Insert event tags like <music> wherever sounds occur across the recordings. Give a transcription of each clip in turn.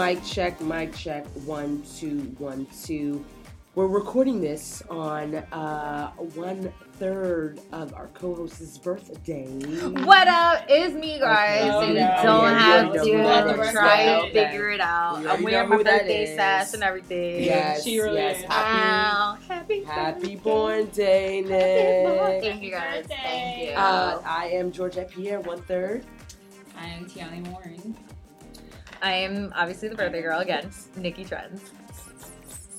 Mic check, mic check, one, two, one, two. We're recording this on uh, one third of our co-host's birthday. What up? It's me, guys. Okay. So you Yeah, don't yeah, have yeah, to yeah, try yeah. and figure it out. We I'm already wearing know my who that birthday is. sash and everything. Yes, She really yes. is. Happy, Ow. Happy, happy born day, Nick. Thank you, guys. Thank you. Uh, I am Georgette Pierre, one third. I am Tiani Warren. I am obviously the birthday girl again, Nikki Trends.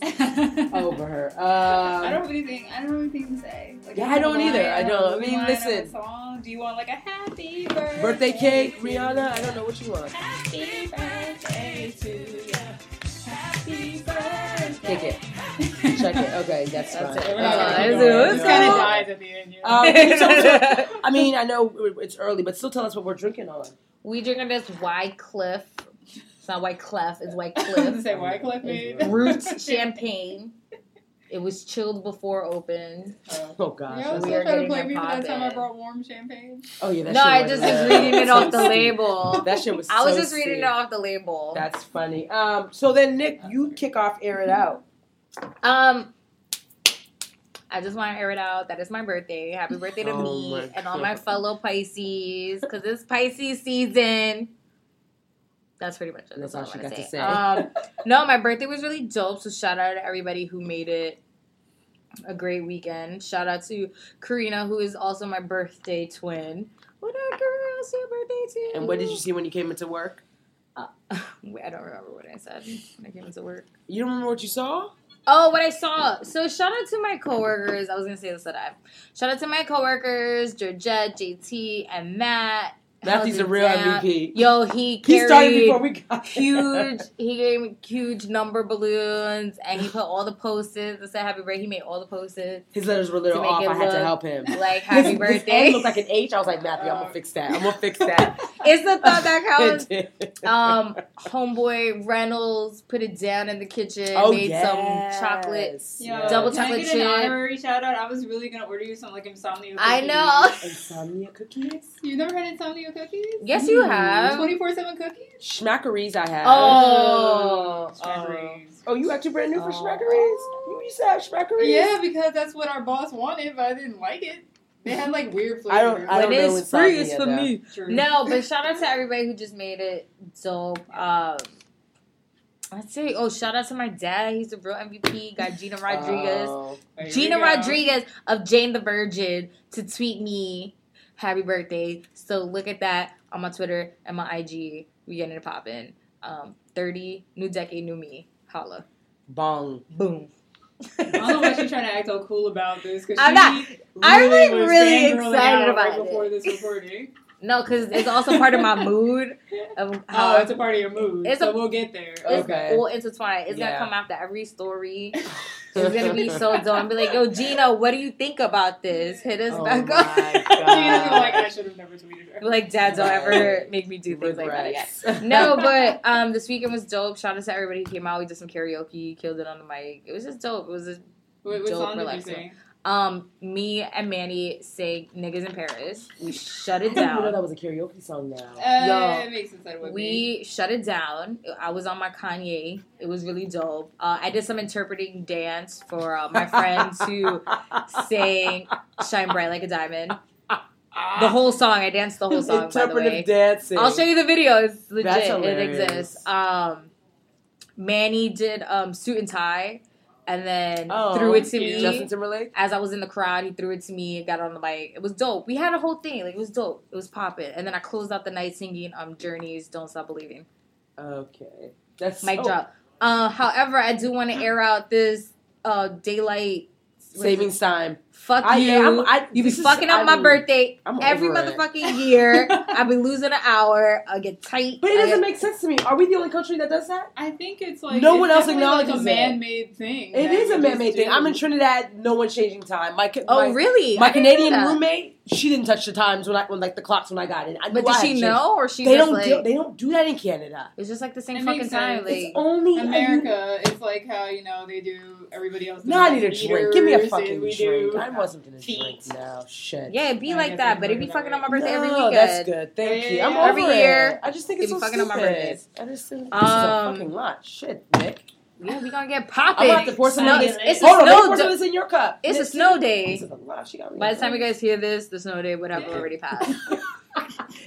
<laughs> Over her. I don't Um, have anything. I don't have anything to say. Like, Yeah, a I don't line, either. I don't. I mean, line listen. Song? Do you want like a happy birthday? birthday cake, to Rihanna. I don't know what you want. Happy birthday to you. Happy birthday. Kick it. Check it. Okay, that's, That's fine. it. We're not Uh, gonna it's- This kind cool. of dies at the end. You know? Um, can you tell us what- I mean, I know it's early, but still tell us what we're drinking on. we drinking this White Cliff. It's not White Clef, it's White I was gonna Cliff. say Wycliffe made. Roots champagne. It was chilled before open. Oh gosh. Yeah, I We are trying to getting play it me for that time I brought warm champagne. Oh yeah, that no, shit I was just good. was reading it off <laughs> the label. That shit was. I was so just reading it off the label. That's funny. Um, so then Nick, you kick off, air it out. Um, I just want to air it out. That is my birthday. Happy birthday to Oh me and all my fellow Pisces, because it's Pisces season. That's pretty much it. That's all all she I got to say. say. Um, <laughs> no, my birthday was really dope. So shout out to everybody who made it a great weekend. Shout out to Karina, who is also my birthday twin. What up, girl? It's your birthday too. And what did you see when you came into work? Wait, <laughs> I don't remember what I said when I came into work. You don't remember what you saw? Oh, what I saw. So shout out to my coworkers. I was gonna say this today. Shout out to my coworkers, Georgette, JT, and Matt. Matthew's Held a real down. MVP. Yo, he He carried started before we got huge. He gave me huge number balloons, and he put all the posts that said "Happy Birthday." He made all the posts His letters were a little off. I had to help him. like "Happy his Birthday." N looked like an H. I was like, Matthew, I'm gonna fix that. I'm gonna fix that. <laughs> it's the thought that <laughs> counts. Um, homeboy Reynolds put it down in the kitchen. oh, made yes. some chocolate. Yo, Double can I chocolate get an honorary shout out? I was really gonna order you some like insomnia. Cookies. I know. Insomnia cookies? You never had insomnia cookies? Yes, you have. Twenty four seven cookies. Schmackary's I have. Oh. Strawberries. Oh, you actually brand new for Oh. Schmackary's? You used to have Schmackary's? Yeah, because that's what our boss wanted, but I didn't like it. They had like weird flavors. I don't- I When don't know it's free, it's for though. me. True. No, but <laughs> shout out to everybody who just made it dope. Um, let's see. Oh, shout out to my dad. He's a real MVP. Got Gina Rodriguez. Oh. Gina. Rodriguez of Jane the Virgin to tweet me happy birthday. So look at that on my Twitter and my IG. We getting it popping. Um, 30, new decade, new me. Holla. Bong. Boom. I don't know why she's trying to act all cool about this. Cause I'm she not- I'm, like, was really excited about right it. before this recording. No, because it's also part of my <laughs> mood of how Oh, it's a part of your mood. It's so a- we'll get there. It's Okay. all intertwined. It's Yeah. gonna come after every story. <laughs> It's gonna be so dope. And be like, yo, Gina, what do you think about this? Hit us Oh back up. <laughs> Gina's gonna be like, I should have never tweeted her. Like, Dad, don't ever make me do things like that again. No, but um, this weekend was dope. Shout out to everybody who came out. We did some karaoke, killed it on the mic. It was just dope. It was just, Wait, what Dope, song did you relaxing. sing? Um, me and Manny sang "Niggas in Paris." We <laughs> shut it didn't know down. that was a karaoke song now. Uh, Yo, it makes sense that it would be. We shut it down. I was on my Kanye. It was really dope. Uh, I did some interpreting dance for uh, my friends <laughs> who sang "Shine Bright Like a Diamond." The <laughs> whole song. I danced the whole song. By the Interpretive way, dancing. I'll show you the video. It's legit. That's It exists. Um, Manny did um, suit and tie, and then Oh, threw it to cute. me. Justin Timberlake. As I was in the crowd, he threw it to me. And got on the mic. It was dope. We had a whole thing. Like it was dope. It was popping. And then I closed out the night singing um Journey's "Don't Stop Believing." Okay, that's Mic so- drop. Uh, however, I do want to air out this uh daylight savings time. Fuck I, you. yeah, I'm, you be this is- fucking I up my mean, birthday I'm every over it. motherfucking year. <laughs> I be losing an hour. I get tight. But it doesn't get- make sense to me. Are we the only country that does that? I think it's like No it's one else definitely like acknowledges a it. man-made thing. It is a we man-made thing. do. I'm in Trinidad. No one's changing time. My ca- Oh really? My I Canadian roommate, she didn't touch the times when I when like the clocks when I got in. I But knew I does she changed. know, or she They just don't. like do, they don't do that in Canada. it's just like the same It fucking makes time. Like It's only America, it's like how you know they do everybody else. does Now I need a drink. Give me a fucking and we drink. Do, I wasn't gonna Feet. drink now. Shit. Yeah, it'd be I like that, but it'd be fucking on my birthday every no, weekend. that's good. Thank Yeah, you. yeah, I'm yeah. over Every it. year, I just think it'd it's be so fucking on my stupid. birthdays. I just think this Um, is a fucking lot. Shit, Nick. Yeah, we gonna get I'm popping. gonna pour some Snow- of this. it's a Hold on, snow let me pour some day. of this in your cup. It's a Nick, snow This day. is a lot. She got me. By the time you guys hear this, the snow day would have Yeah. already <laughs> passed.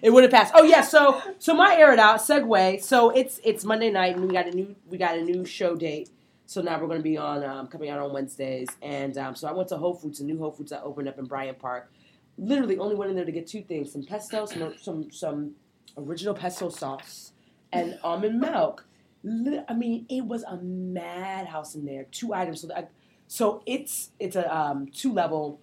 it would have passed. Oh yeah, so so my air it out segue. So it's it's Monday night and we got a new we got a new show date. So now we're going to be on um, coming out on Wednesdays, and um, so I went to Whole Foods, a new Whole Foods that opened up in Bryant Park. Literally, only went in there to get two things: some pesto, some some some original pesto sauce, and <laughs> almond milk. I mean, it was a madhouse in there. Two items. So that, so it's it's a um, two level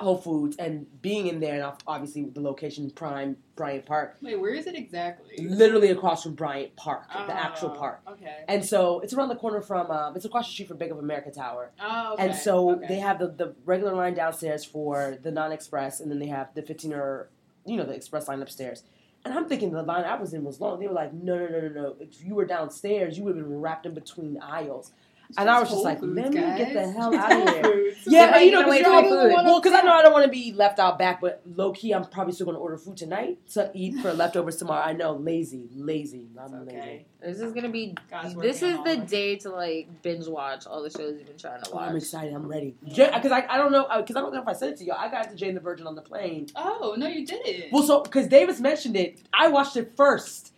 Whole Foods, and being in there, and obviously the location prime Bryant Park, Wait, where is it exactly? literally across from Bryant Park, the actual Oh, park. Okay. And so it's around the corner from um, it's across the street from Bank of America Tower. Oh, okay. And so okay. they have the, the regular line downstairs for the non express, and then they have the 15 or, you know, the express line upstairs. And I'm thinking the line I was in was long. They were like, no, no, no, no, no. If you were downstairs, you would have been wrapped in between aisles. And I was just like, Foods, let me get the hell <laughs> out of Whole here. Yeah, but you know, you're because wait you're for food. well, because I know I don't want to be left out back, but low key, I'm probably still going to order food tonight to eat for leftovers tomorrow. I know, lazy, lazy. I'm It's lazy. This is gonna be. God's This is the all day to like binge watch all the shows you've been trying to Oh, I'm excited. I'm ready. Because I, I don't know uh, because I don't know if I said it to y'all. I got to Jane the Virgin on the plane. Oh no, you didn't. Well, so because Davis mentioned it, I watched it first, okay.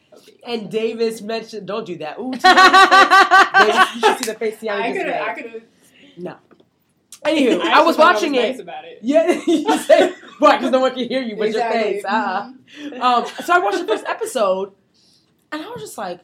And Davis mentioned. Don't do that. Ooh, <laughs> Davis, you should see the face Tiana I just could have. I could have. No. Anywho, I, actually was thought watching was it. Nice about it. Yeah, <laughs> you say why? Because no one can hear you, but Exactly. your face. Uh-uh. Mhm. Um, so I watched the first episode, and I was just like,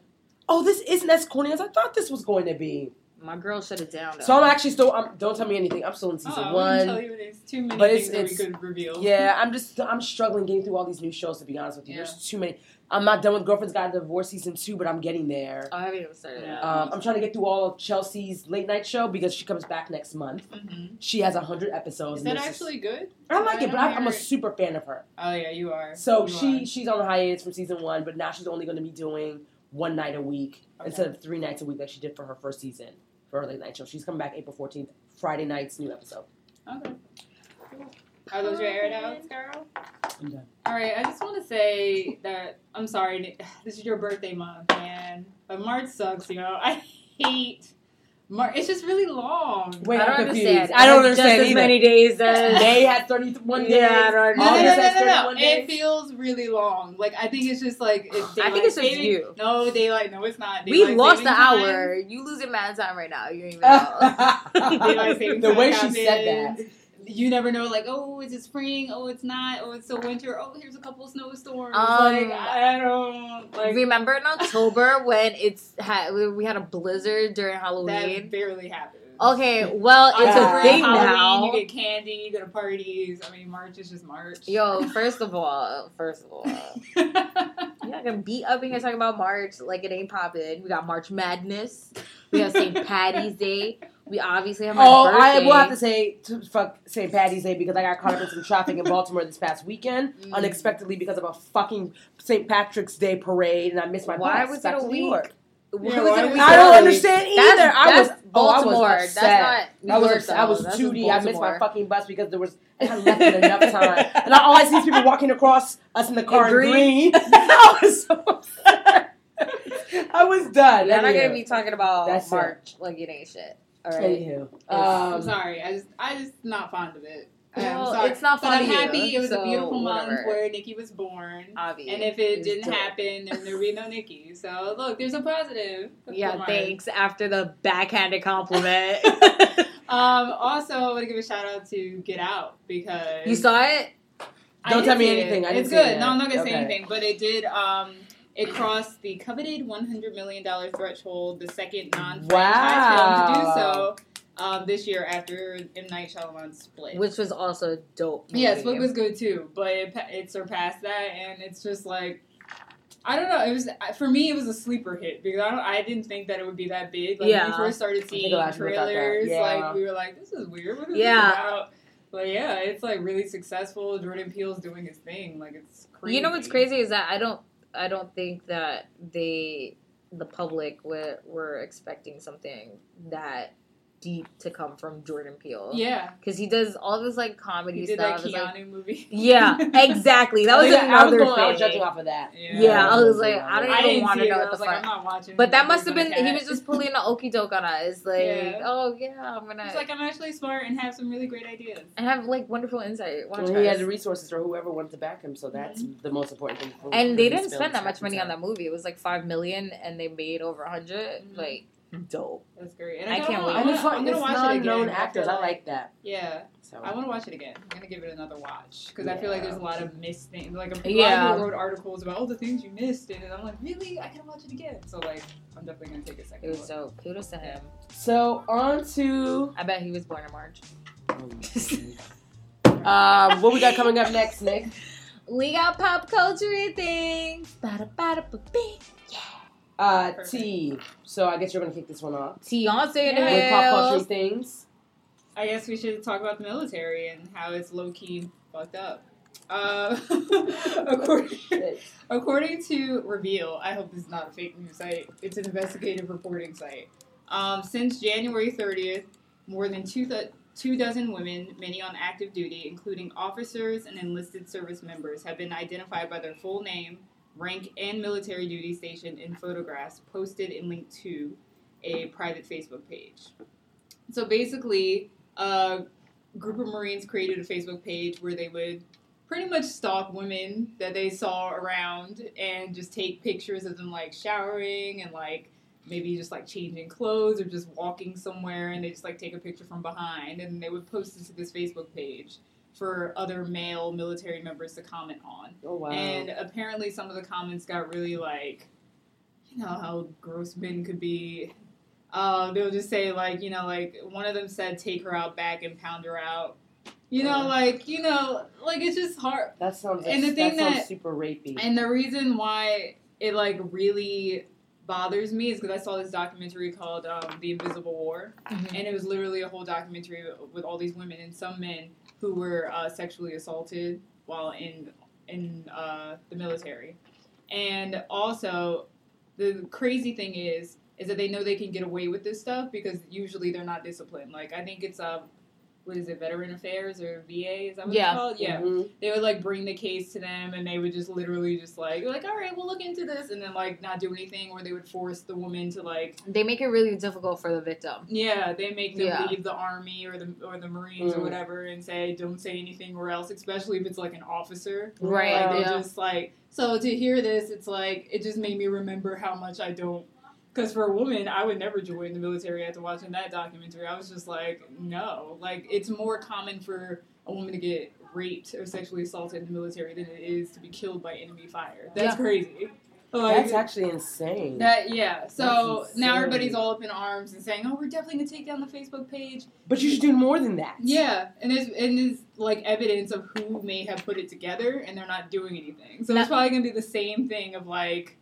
"Oh, this isn't as corny as I thought this was going to be." My girl shut it down. Though. So I'm actually still. I'm, don't tell me anything. I'm still in season Oh, I wouldn't one. tell you there's too many But things it's- that we it's- could reveal. Yeah, I'm just I'm struggling getting through all these new shows. To be honest with you, Yeah. there's too many. I'm not done with Girlfriends' Guide to Divorce season two, but I'm getting there. Oh, I haven't even started that. Um, I'm trying to get through all of Chelsea's late night show because she comes back next month. Mhm. She has hundred episodes. Is and that it's just- actually good? I like I it, but I'm, I'm a super fan of her. Oh yeah, you are. So You she are. she's on hiatus from season one, but now she's only going to be doing one night a week Okay. instead of three nights a week like she did for her first season for her late night show. She's coming back April 14th, Friday nights, new episode. Okay. Are those your air it girl? I'm done. All right, I just want to say that I'm sorry. <sighs> This is your birthday month, man. But March sucks. You know, <laughs> I hate March. It's just really long. Wait, I I'm don't confused. understand. I don't It understand Just as either. many days as <laughs> May had 31 days. Yeah, I don't No, no, no, no, no, no. It feels really long. Like I think it's just like it's I think it's just saving- you. No daylight. No, it's not. we lost saving the time. hour. You losing mad time right now. You don't even <laughs> know. The way she said that. You never know, like, oh, is it spring? Oh, it's not. Oh, it's still winter. Oh, here's a couple snowstorms. Um, like, I don't like Remember in October <laughs> when it's had we had a blizzard during Halloween? that. Barely happens. Okay, well it's a is thing Halloween, now. You get candy. You go to parties. I mean, March is just March. Yo, first of all, first of all, <laughs> you're not gonna beat up in here talking about March like it ain't popping. We got March Madness. We got St. <laughs> Patty's Day. We obviously have my Oh, birthday. I will have to say to fuck St. Patty's Day because I got caught up in some traffic in <laughs> Baltimore this past weekend Mm. unexpectedly because of a fucking St. Patrick's Day parade and I missed my Why bus was it a to New week? York. Yeah, was why it a we week I don't understand either. That's, I was that's oh, I was Baltimore. upset. that's not New I was York, upset. I was though. That's tooty. just I missed my fucking bus because there was <laughs> I left in enough time, and I, all I see is people walking across us in the car in green. green. <laughs> I was so upset. I was done. You're not gonna be talking about That's it. March like it ain't shit. All right. Anywho, I'm um, sorry. I just, I just not fond of it. I'm Well, sorry. it's not but fun I'm to you, happy. It was so a beautiful month whatever. where Nikki was born. Obvious. And if it It's didn't dope. happen, then there would be no Nikki. So look, there's a positive. for Yeah, March. thanks. After the backhanded compliment. <laughs> <laughs> Um, also, I want to give a shout out to Get Out because you saw it? Don't did tell me see it. anything. I didn't it's see it good. No, I'm not gonna say anything, but it did. Um, it crossed the coveted 100 million dollar threshold, the second non-franchise film to do so um, this year after M Night Shyamalan split. Which was also dope. Yeah. Split was good too, but it, it surpassed that, and it's just like I don't know. It was for me, it was a sleeper hit because I don't, I didn't think that it would be that big. Like when Yeah. we first started seeing a lot of people thought that. trailers, Yeah. like we were like, "This is weird. What is Yeah. this about?" But yeah, it's like really successful. Jordan Peele's doing his thing. Like it's crazy. You know what's crazy is that I don't I don't think that they the public were, were expecting something that deep to come from Jordan Peele. Yeah, because he does all this like comedy he did stuff. that It's like- Keanu movie. yeah, <laughs> exactly. That I was was, I was another going, I was thing. judging off of that. Yeah, I was like, I don't I even want to know I what was the like, fuck. I'm not watching. But that must have Big been he was just pulling an okey doke on us. Like, Yeah. oh yeah, I'm gonna He's like, I'm actually smart and have some really great ideas. and have like wonderful insight. Watch And he had the resources for whoever wanted to back him, so that's Mm-hmm. the most important thing. For and they didn't spend that much money on that movie. It was like five million, and they made over a 100 Mhm. Like, to- Dope. That's great. And I I, can't kinda wait. I'm, I'm, fun. gonna, I'm gonna watch it again. non-known I actors. I like that. Yeah, So I want to watch it again. I'm gonna give it another watch because I feel like there's a lot of missed things. Like a lot Yeah. of people wrote articles about all the things you missed, and I'm like, really? I gotta watch it again. So like, I'm definitely gonna take a second. it second. was look. so kudos to him. So on to I bet he was born in March. um, <laughs> what we got coming up next, Nick? <laughs> We got pop culture things. Bada bada ba bing. Uh, Perfect. T. So I guess you're gonna kick this one off Beyonce in the Yeah. with pop culture house. things. I guess we should talk about the military and how it's low key fucked up. Uh, <laughs> <laughs> according, according to Reveal, I hope this is not a fake news site. It's an investigative reporting site. Um, since January 30th, more than two, th- two dozen women, many on active duty, including officers and enlisted service members, have been identified by their full name, rank, and military duty station in photographs posted and linked to a private Facebook page. So basically, a group of Marines created a Facebook page where they would pretty much stalk women that they saw around and just take pictures of them like showering and like maybe just like changing clothes or just walking somewhere and they just like take a picture from behind and they would post it to this Facebook page for other male military members to comment on. Oh wow. And apparently, some of the comments got really like, you know how gross men could be. Uh, they'll just say like, you know, like one of them said, "Take her out back and pound her out." You know, like you know, like it's just hard. that sounds. and the that thing sounds that- super rapey. And the reason why it like really bothers me is because I saw this documentary called um, "The Invisible War," Mhm. and it was literally a whole documentary with all these women and some men who were uh, sexually assaulted while in in uh, the military. And also, the crazy thing is, is that they know they can get away with this stuff because usually they're not disciplined. Like I think it's uh, what is it, Veteran Affairs or VA? Is that what Yeah. it's called? Yeah Mhm. they would like bring the case to them and they would just literally just like like all right we'll look into this and then like not do anything or they would force the woman to like They make it really difficult for the victim. yeah they make them Yeah. leave the army or the or the marines Mm. or whatever and say don't say anything or else especially if it's like an officer Right, like they yeah. just like so to hear this it's like it just made me remember how much i don't because for a woman i would never join the military after watching that documentary i was just like no like it's more common for a woman to get raped or sexually assaulted in the military than it is to be killed by enemy fire that's Yeah. crazy like, That's actually insane. that yeah so now everybody's all up in arms and saying oh we're definitely gonna take down the facebook page but you should do more than that. yeah, and there's and there's like evidence of who may have put it together, and they're not doing anything. So it's probably gonna be the same thing of like,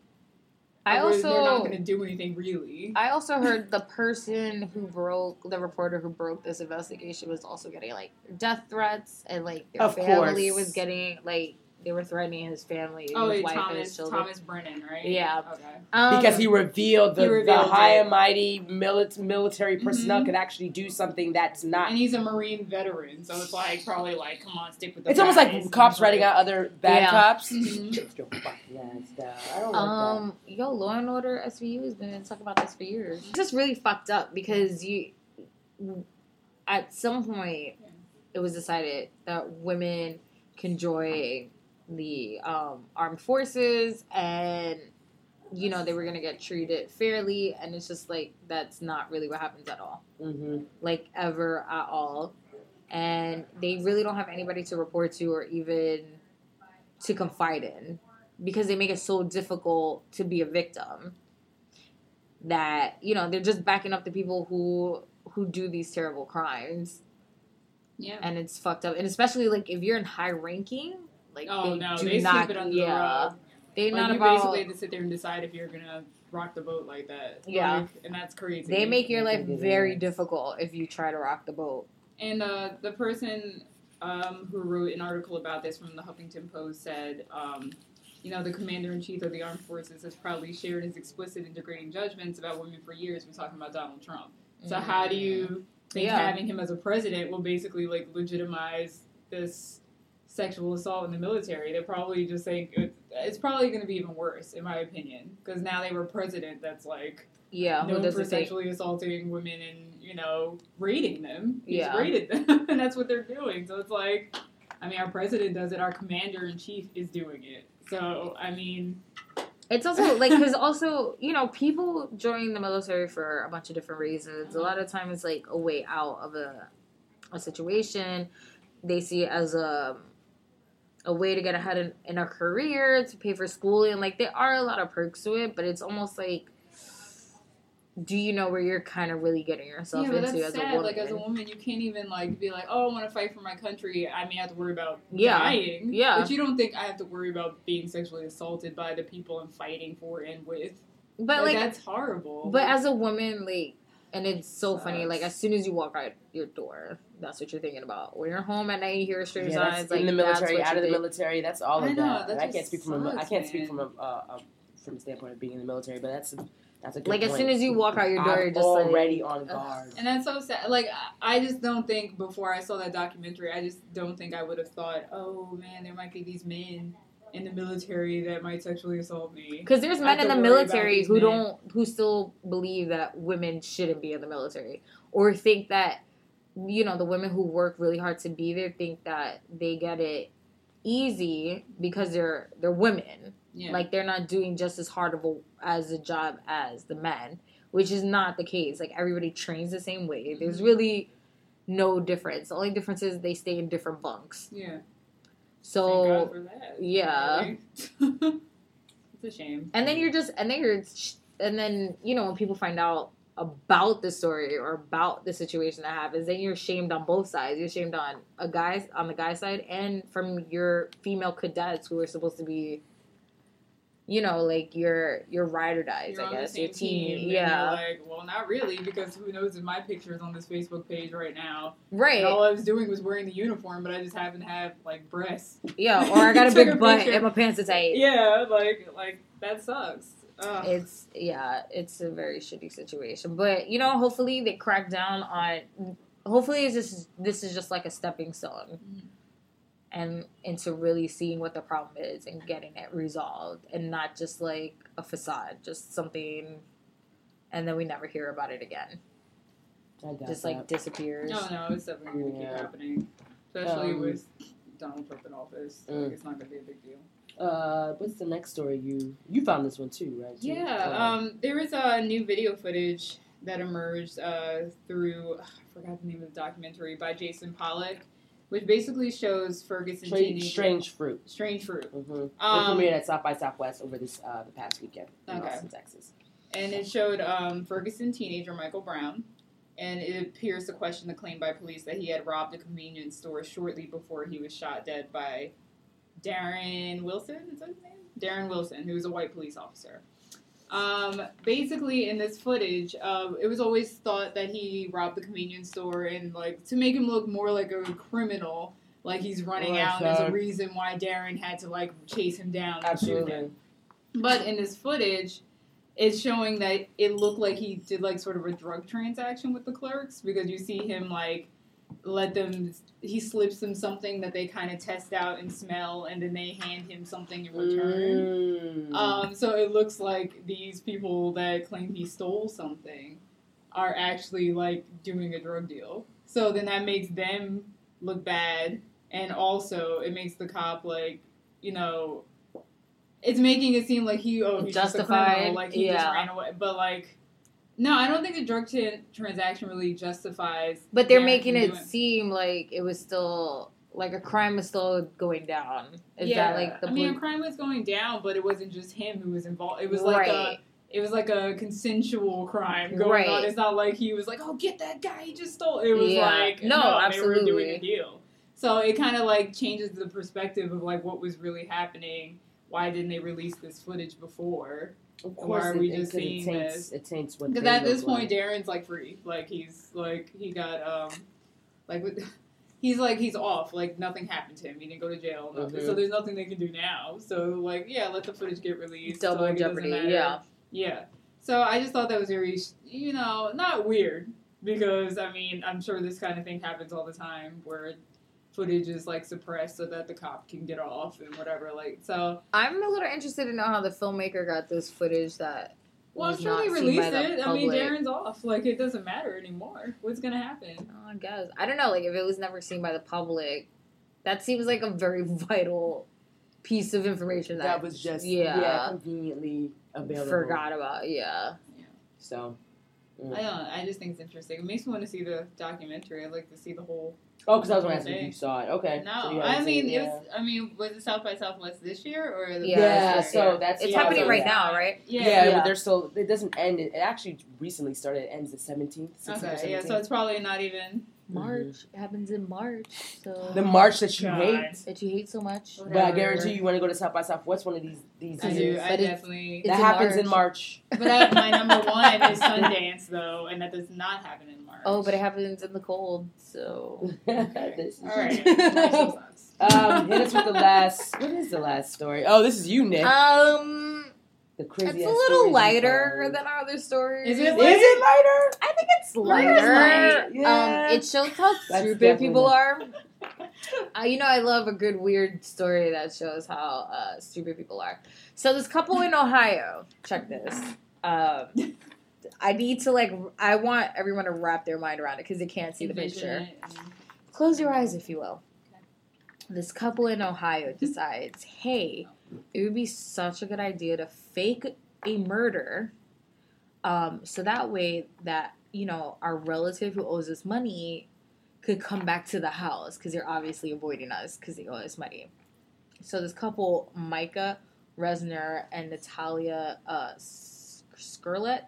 I where they're not also gonna do anything really. I also heard the person who broke the reporter who broke this investigation was also getting like death threats and like their Of family course. was getting like they were threatening his family, Oh, his wait, wife, and his children. Thomas Brennan, right? Yeah. Okay. Um, because he revealed the, He revealed the high and mighty milit- military personnel Mhm. could actually do something that's not. And he's a Marine veteran, so it's like probably like, come on, stick with the. It's almost like cops writing out other bad Yeah. cops. Mhm. Just your fucking ass down. I don't like Um, yo, Law and Order SVU has been talking about this for years. It's just really fucked up because you, at some point, it was decided that women can join the um, armed forces and you know they were gonna get treated fairly and it's just like that's not really what happens at all that. hmm like ever at all and they really don't have anybody to report to or even to confide in because they make it so difficult to be a victim that you know they're just backing up the people who who do these terrible crimes Yeah. and it's fucked up and especially like if you're in high ranking like Oh they no, do they not sweep it under yeah the rug. they're Like not you about basically have to sit there and decide if you're gonna rock the boat like that. Yeah. Like, and that's crazy. they make your life very difficult if you try to rock the boat And uh, the person um, who wrote an article about this from the Huffington Post said, um, you know, the commander in chief of the armed forces has probably shared his explicit and degrading judgments about women for years. We're talking about Donald Trump. So how do you think Yeah. having him as a president will basically like legitimize this sexual assault in the military? They're probably just saying it- it's probably going to be even worse, in my opinion, because now they have a president that's like Yeah, known for take sexually assaulting women and you know raiding them. He's Yeah. raided them, <laughs> and that's what they're doing. So it's like, I mean, our president does it. Our commander in chief is doing it. So I mean, It's also <laughs> like because also you know people join the military for a bunch of different reasons. A lot of times it's like a way out of a a situation. They see it as a a way to get ahead in, in a career to pay for school, and Like there are a lot of perks to it, but it's almost like. Do you know where you're kind of really getting yourself yeah, into as a woman? Like as a woman, you can't even like be like, oh, I want to fight for my country. I may have to worry about Yeah. dying. Yeah. but you don't think I have to worry about being sexually assaulted by the people I'm fighting for and with. but like, like, that's horrible. but as a woman, like, and it's so funny. Like as soon as you walk out your door, that's what you're thinking about. When you're home at night, you hear strange Yeah, that's signs. Like in the military, out of the think. military. That's all I of know, that. that I can't speak from a, I can't speak from a, uh, uh, from the standpoint of being in the military, but that's a, that's a good Like as soon as you walk out your door, I'm you're just like, already on guard. And that's so sad. Like I I just don't think before I saw that documentary, I just don't think I would have thought, oh man, there might be these men in the military that might sexually assault me. Because there's men in the military who men. don't, who still believe that women shouldn't be in the military, or think that, you know, the women who work really hard to be there think that they get it easy because they're they're women. Yeah. Like they're not doing just as hard of a as a job as the men, which is not the case. Like everybody trains the same way. There's Mhm. really no difference. The only difference is they stay in different bunks. yeah. So God for that. yeah. <laughs> It's a shame. and then you're just and then you're and then you know when people find out about the story or about the situation that happens then you're shamed on both sides you're shamed on a guy on the guy side and from your female cadets who are supposed to be you know like your your ride or dies You're i guess your team, and yeah you're like, well, not really, because who knows if my picture is on this Facebook page right now. right And all I was doing was wearing the uniform, but I just happen to have like breasts. yeah or i got a <laughs> big a butt picture. and my pants are tight Yeah, like like that sucks. Ugh. it's yeah it's a very shitty situation but you know hopefully they crack down on hopefully it's just this is just like a stepping stone Mhm. and into really seeing what the problem is and getting it resolved and not just like a facade just something and then we never hear about it again I got just that. like disappears No, no, it's definitely going to Yeah. keep happening. Especially Um, with Donald Trump in office. Mm. Like, it's not going to be a big deal. Uh, what's the next story? You you found this one too, right? Yeah, Uh, um, there was a new video footage that emerged uh, through, <sighs> I forgot the name of the documentary, by Jason Pollock, which basically shows Ferguson strange, teenager- strange fruit. Strange Fruit. Mm-hmm. Um, premiered at South by Southwest over this uh, the past weekend in Okay. Austin, Texas. And it showed um, Ferguson teenager Michael Brown, and it appears to question the claim by police that he had robbed a convenience store shortly before he was shot dead by Darren Wilson. Is that his name? Darren Wilson, who was a white police officer. Um, basically, in this footage, uh, it was always thought that he robbed the convenience store and like to make him look more like a criminal, like he's running out. And there's a reason why Darren had to like chase him down and shoot him. Absolutely. But in this footage, it's showing that it looked like he did like sort of a drug transaction with the clerks because you see him like let them he slips them something that they kind of test out and smell and then they hand him something in return. Mm. Um, so it looks like these people that claim he stole something are actually like doing a drug deal. So then that makes them look bad, and also it makes the cop like, you know, it's making it seem like he oh he's just a Justified, criminal, like he just ran away. But like, no, I don't think the drug tra- transaction really justifies. but they're making it doing- seem like it was still like a crime was still going down is yeah, that like the I mean, poli- crime was going down, but it wasn't just him who was involved. It was like a it was like a consensual crime going Right. on. It's not like he was like, "Oh, get that guy! He just stole." It was Yeah. like, No, absolutely. they were doing a deal. So it kind of like changes the perspective of like what was really happening. Why didn't they release this footage before? Of course, are it, we it, just seeing it taints, this? It taints what Because at this point, like. Darren's like free. Like he's like he got um like with. <laughs> He's like he's off, like nothing happened to him. He didn't go to jail. Mhm. so there's nothing they can do now. So like, yeah, let the footage get released. double like, jeopardy yeah Yeah. So I just thought that was very, you know, not weird, because I mean I'm sure this kind of thing happens all the time where footage is like suppressed so that the cop can get off and whatever. Like so. I'm a little interested to know how the filmmaker got this footage that. Well, I'm was sure they not released the it. I mean. Darren's off. Like it doesn't matter anymore. What's gonna happen? Oh, I guess I don't know. Like if it was never seen by the public, that seems like a very <laughs> vital piece of information that, That was just yeah, yeah, conveniently available. forgot about. Yeah, Yeah. So. mm. I don't. know. I just think it's interesting. It makes me want to see the documentary. I'd like to see the whole. Oh, because I was going to whole ask if you saw it. Okay. No, So I mean seen it was. I mean, was it South by Southwest this year or the Yeah, Yeah, so that's it's Yeah, happening right yeah. now, right? Yeah. Yeah, Yeah. but there's still it doesn't end. It actually recently started. It ends the seventeenth. Okay. Yeah. So it's probably not even. March it happens in March, so the March that you God. hate. that you hate so much. But I guarantee you want to go to South by Southwest one of these these I years. do. I it's- definitely. it's that in happens in March. <laughs> But I, <laughs> my number one is Sundance though, and that does not happen in March. Oh, but it happens in the cold, so <laughs> This is- All right. March still sucks. um, hit us with the last. What is the last story? Oh, this is you, Nick. um, the crazy. it's a little lighter than our other stories. Is it Is it lighter? I think it's Where is lighter. light? Yeah. Um, it shows how That's stupid people not- are. <laughs> Uh, you know, I love a good weird story that shows how uh, stupid people are. So this couple in Ohio, check this. Um, <laughs> I need to like, I want everyone to wrap their mind around it because they can't see the picture. Close your eyes, if you will. This couple in Ohio <laughs> decides, hey, it would be such a good idea to fake a murder, um, so that way that you know our relative who owes us money could come back to the house because they're obviously avoiding us because they owe us money. So this couple, Micah Resner and Natalia uh, Skirlet,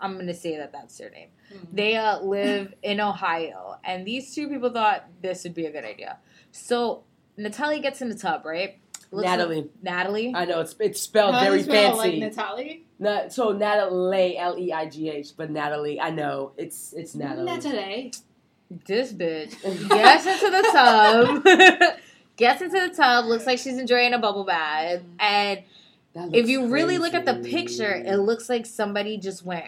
I'm gonna say that that's their name. Hmm. They uh, live in Ohio, and these two people thought this would be a good idea. So Natalia gets in the tub, right? Looks like- Natalie. Natalie. I know it's it's spelled How very spell, fancy. Like Natalie. Na- so Natalie, L E I G H, but Natalie. I know it's it's Natalie. Natalie. This bitch gets into the tub. <laughs> gets into the tub. Looks like she's enjoying a bubble bath. And if looks you really look at the picture, it looks like somebody just went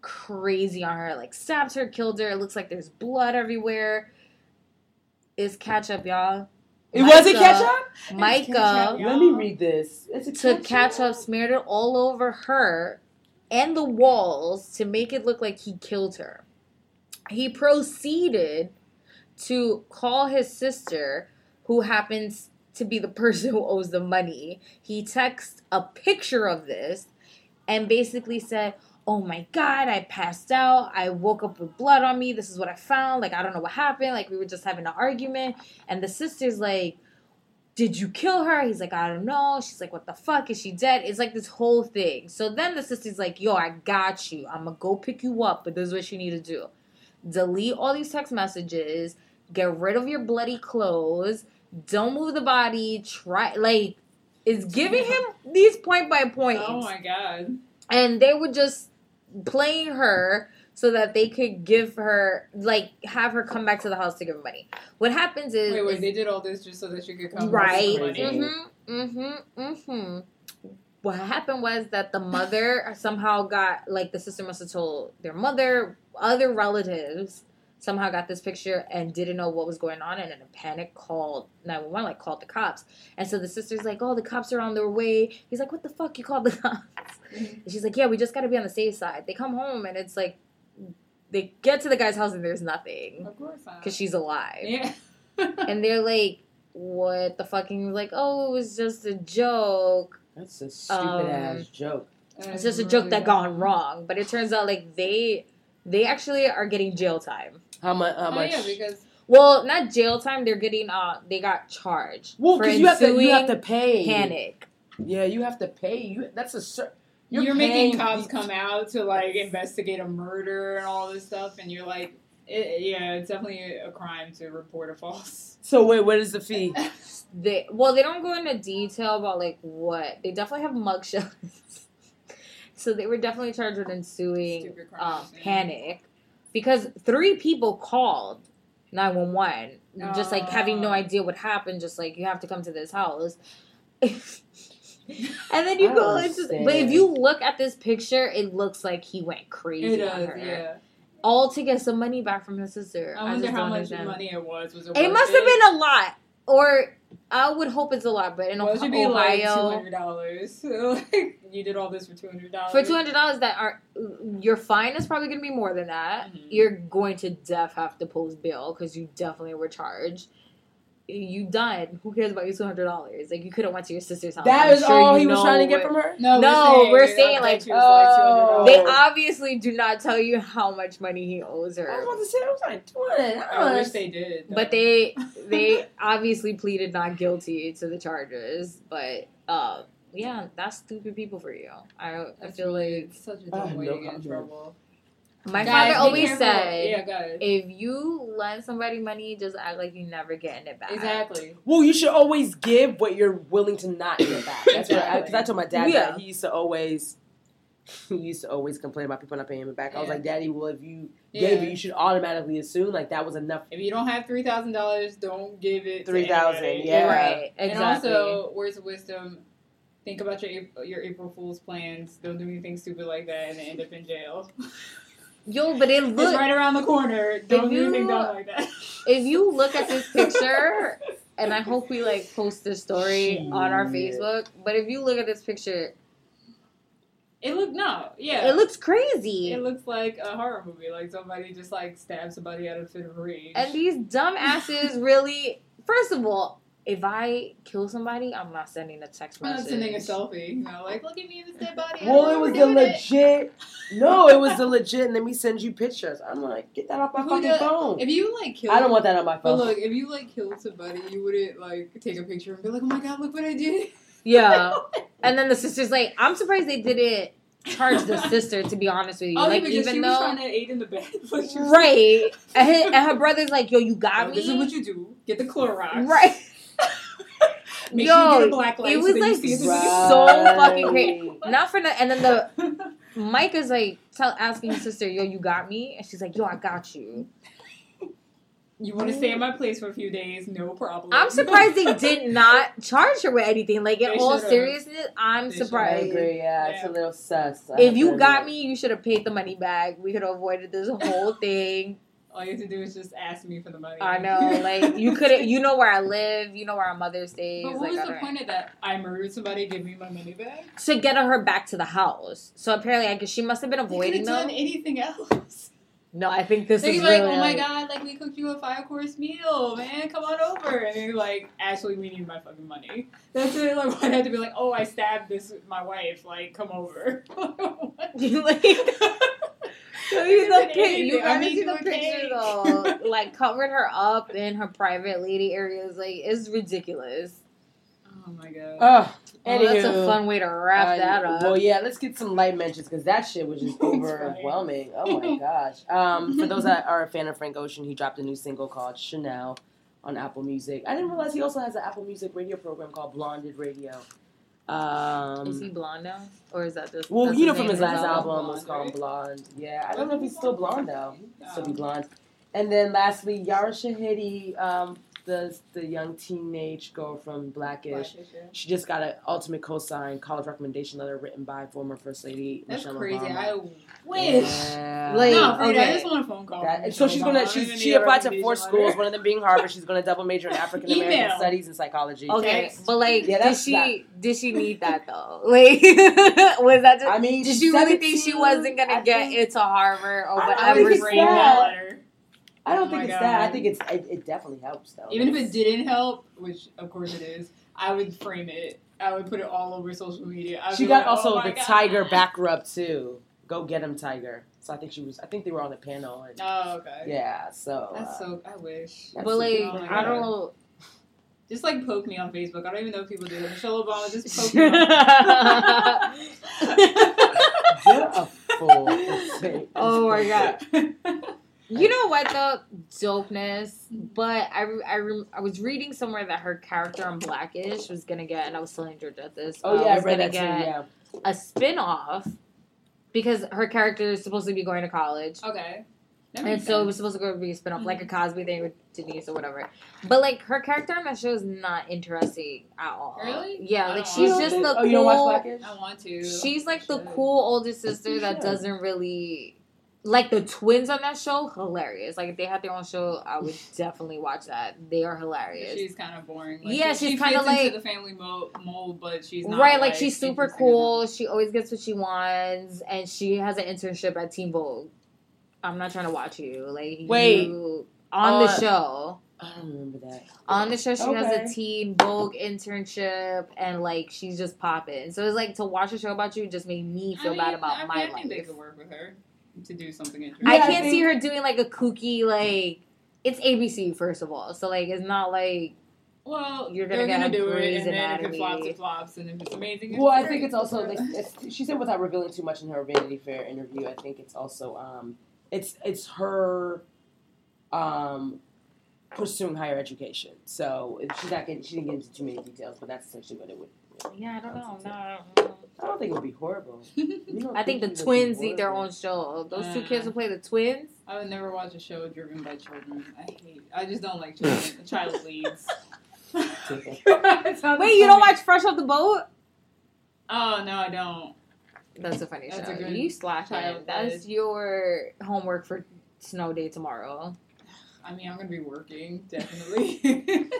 crazy on her. Like stabbed her, killed her. It looks like there's blood everywhere. It's ketchup, y'all. It wasn't ketchup. Micah ketchup, Let me read this. It's a took ketchup, smeared it all over her and the walls to make it look like he killed her. He proceeded to call his sister, who happens to be the <laughs> person who owes the money. He texted a picture of this and basically said, Oh my god, I passed out. I woke up with blood on me. This is what I found. Like, I don't know what happened. Like, we were just having an argument. And the sister's like, did you kill her? He's like, I don't know. She's like, what the fuck? Is she dead? It's like this whole thing. So then the sister's like, yo, I got you. I'm gonna go pick you up, but this is what you need to do. Delete all these text messages, get rid of your bloody clothes, don't move the body, try like is giving him these point by point. Oh my god. and they were just playing her so that they could give her like have her come back to the house to give her money. What happens is, Wait, wait. is- They did all this just so that she could come. Right. Mm-hmm. Mm-hmm. Mm-hmm. What happened was that the mother somehow got like the sister must have told their mother, other relatives somehow got this picture and didn't know what was going on and in a panic called 911 like called the cops and so the sister's like oh the cops are on their way he's like what the fuck you called the <laughs> cops Mhm. and she's like yeah we just got to be on the safe side they come home and it's like they get to the guy's house and there's nothing Of course not. because she's alive Yeah. <laughs> and they're like, "What the fucking?" Like, "Oh, it was just a joke. That's a stupid Um, ass joke. It's just a joke that gone wrong." But it turns out like they they actually are getting jail time. How much? How Oh much? yeah, because Well, not jail time. They're getting uh they got charged well, because you have to you have to pay. panic. Yeah, you have to pay. You that's a cer- you're, you're, making cops come out to like investigate a murder and all this stuff, and you're like, it, yeah, it's definitely a crime to report a false. So wait, what is the fee? <laughs> They well, they don't go into detail about like what they definitely have mugshots. <laughs> so they were definitely charged with ensuing Stupid um, panic because three people called 911 just like having no Oh. idea what happened just like you have to come to this house <laughs> and then you I go into but if you look at this picture it looks like he went crazy It on her yeah. all to get some money back from his sister. I wonder just how much understand. money it was. Was it? It must have been a lot, or I would hope it's a lot. But in Well, should be like two Ohio, hundred dollars. <laughs> like you did all this for two hundred dollars. for two hundred dollars, that are your fine is probably going to be more than that. Mhm. You're going to def have to post bail because you definitely were charged. You done. Who cares about your two hundred dollars? Like you could have went to your sister's house. That I'm is sure all he was trying to get what- from her. No, No, we're we're saying, saying, like, bet you it was oh. like They obviously do not tell you how much money he owes her. I was about to say I was like two hundred I wish they did. though. But they <laughs> they obviously pleaded not guilty to the charges. But uh, yeah, that's stupid people for you. I I feel really- like such a dumb way no to get in trouble. My Guys, father always careful. said, "Yeah, guys, if you lend somebody money, just act like you're never getting it back. exactly." Well, you should always give what you're willing to not get back. That's what I, because I told my dad Yeah. that he used to always. He used to always complain about people not paying him back. I was like, Daddy, well, if you Yeah. gave it, you should automatically assume like that was enough. If you don't have three thousand dollars, don't give it. $3,000, yeah. Right, exactly. And also, words of wisdom: think about your your April Fool's plans. Don't do anything stupid like that and end up in jail. <laughs> Yo, but it it's look right around the corner. Don't do you- anything dumb like that. <laughs> if you look at this <laughs> picture, and I hope we like post this story on our Facebook. But if you look at this picture, It looked no, yeah. it looks crazy. It looks like a horror movie, like somebody just like stabbed somebody out of fit of rage. And these dumbasses really. First of all, if I kill somebody, I'm not sending a text message. I'm not sending a selfie, you know, like look at me in this dead body. Well, it was the doing it." legit. No, <laughs> it was the legit. And let me send you pictures. I'm like, get that off my Who fucking does- phone. If you like kill, I don't want that on my phone. But look, if you like killed somebody, you wouldn't like take a picture and be like, "Oh my god, look what I did." Yeah. <laughs> And then the sister's like, I'm surprised they didn't charge the sister. To be honest with you, Oh, like yeah, because even she though, was trying to aid in the bed. <laughs> Like, she was right? And, his, and her brother's like, Yo, you got "Oh, me. This is what you do. Get the Clorox. right? Make Yo, sure you get a black light it was, that you like, see it. so fucking crazy. Not for the. And then the <laughs> Mike is like tell, asking his sister, "Yo, you got me?" And she's like, "Yo, I got you." You want to stay in my place for a few days? No problem. I'm surprised they did not charge her with anything. Like in They all seriousness, I'm They should've. I surprised. agree. Yeah, it's a little sus. I If you got admit. me, you should have paid the money back. We could have avoided this whole thing. All you have to do is just ask me for the money. I know, <laughs> like you could. You know where I live. You know where our mother stays. But what like, was the point of that? I murdered somebody. Give me my money back. to get her back to the house. So apparently, I guess she must have been They avoiding have done anything else. No, I think this They'd is like, really "Oh my like- god, like we cooked you a five course meal, man. Come on over." And they're like, "Actually, we need my fucking money." That's it. Like, why had to be like, "Oh, I stabbed this my wife. Like, come over." <laughs> like, <laughs> <laughs> you, could've the pic- you I gotta made see the a picture though. like covering her up in her private lady areas, like it's ridiculous. oh my god. Oh, Oh, that's a fun way to wrap Uh, that up. Well, yeah, let's get some light mentions because that shit was just <laughs> overwhelming. Oh my <laughs> gosh. Um, for those that are a fan of Frank Ocean, he dropped a new single called Chanel on Apple Music. I didn't realize he also has an Apple Music radio program called Blonded Radio. Um, is he blonde now, or is that just? well, you know from his last album? was called right? Blonde. Yeah, I don't know if he's still blonde though. He'll Still be Oh. blonde. And then lastly, Yara Shahidi, um, the the young teenage girl from Blackish. Blackish, yeah. She just got an ultimate co-signed college recommendation letter written by former First Lady That's Michelle crazy. Obama. I wish. Yeah. Like- no, Frida, I just want a phone call. That- from so she's Obama. gonna I she's, she applied to four recommendation schools, letter. one of them being Harvard. She's gonna double major in <laughs> African American studies and psychology. Okay, Text. but like, Yeah, did that's she did she need that though? <laughs> Like, <laughs> was that just? I mean, did she really think she wasn't gonna I get think- into Harvard or whatever? think Every I don't Oh think my it's that. I think it's it, it definitely helps though. Even if it didn't help, which of course it is, I would frame it. I would put it all over social media. I'd she got like, oh also my the God. Tiger back rub too. Go get him, Tiger. So I think she was. I think they were on the panel. And, Oh, okay. yeah. So That's uh, so. I wish. that's But like, Oh I don't know. Just like poke me on Facebook. I don't even know if people do that. Michelle Obama just poke me. on <laughs> You're a fool. for Oh my God. <laughs> You know what though, dopeness. But I I re- I was reading somewhere that her character on Blackish was gonna get, and I was telling George Georgia this. Oh uh, yeah, I was read gonna that too. Yeah. a spin off because her character is supposed to be going to college. okay. That And makes so it was supposed to go be a spin off, like a Cosby thing with Denise or whatever. But like her character on that show is not interesting at all. Really? Yeah, I like she's just it. the Oh, you don't watch. Blackish? I want to. She's like the cool older sister that doesn't really like the twins on that show, hilarious. Like if they had their own show, I would <laughs> definitely watch that. They are hilarious. She's kind of boring. Like, Yeah, she she's kinda fits into like- the family mold, mold, but she's not right, like she's super cool. She always gets what she wants, and she has an internship at Teen Vogue. I'm not trying to watch you. Like Wait. you, on the Uh, show. I don't remember that. On the show, she has a Teen Vogue internship, and like she's just popping. So it's like to watch a show about you just made me feel I bad about I, my mean, I think they life. could work with her to do something interesting. I Yeah, I can't see think- her doing like a kooky like. It's ABC first of all, so like it's not like Well, You're gonna they're gonna do it, Grey's and then if Anatomy. it flops, it flops, and if it's amazing, it's Well, I think it's also like it's, she said without revealing too much in her Vanity Fair interview. I think it's also um, it's it's her um, pursuing higher education. So she's not getting she didn't get into too many details, but that's essentially what it would. yeah, I don't know. No, I don't think it would be horrible. <laughs> I think the it would be twins need their own show. Those two Uh. kids who play the twins. I would never watch a show driven by children. I hate. I just don't like children. child <laughs> leads. Okay. <laughs> Wait, you don't watch Fresh Off the Boat? Oh no, I don't. That's a funny That's show. a good you slash it. That's your homework for snow day tomorrow. I mean, I'm gonna be working definitely. <laughs>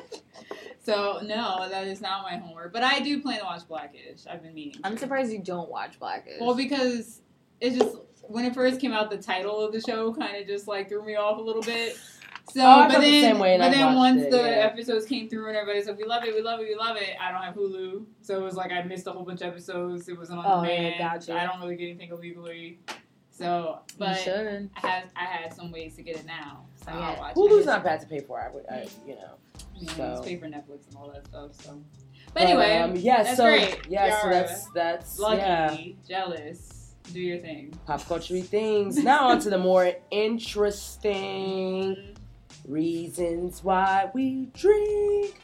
so no, that is not my homework. But I do plan to watch Blackish. I've been meaning. I'm to. surprised you don't watch Blackish. Well, because it just when it first came out, the title of the show kind of just like threw me off a little bit. So, Oh, but the then, same way, but I then once it, the yeah. episodes came through and everybody said we love it, we love it, we love it. I don't have Hulu, so it was like I missed a whole bunch of episodes. It wasn't on Oh, yeah, gotcha. I don't really get anything illegally, so but. I had I had some ways to get it now, so Yeah. I'll watch Hulu's it. not bad to pay for. I would, I, you know. Yeah, so. pay for Netflix and all that stuff. So, but anyway, um, yeah. that's so great. yeah, so Yara. that's that's lucky, yeah. jealous. Do your thing. Pop culture things. Now on to the more interesting <laughs> reasons why we drink.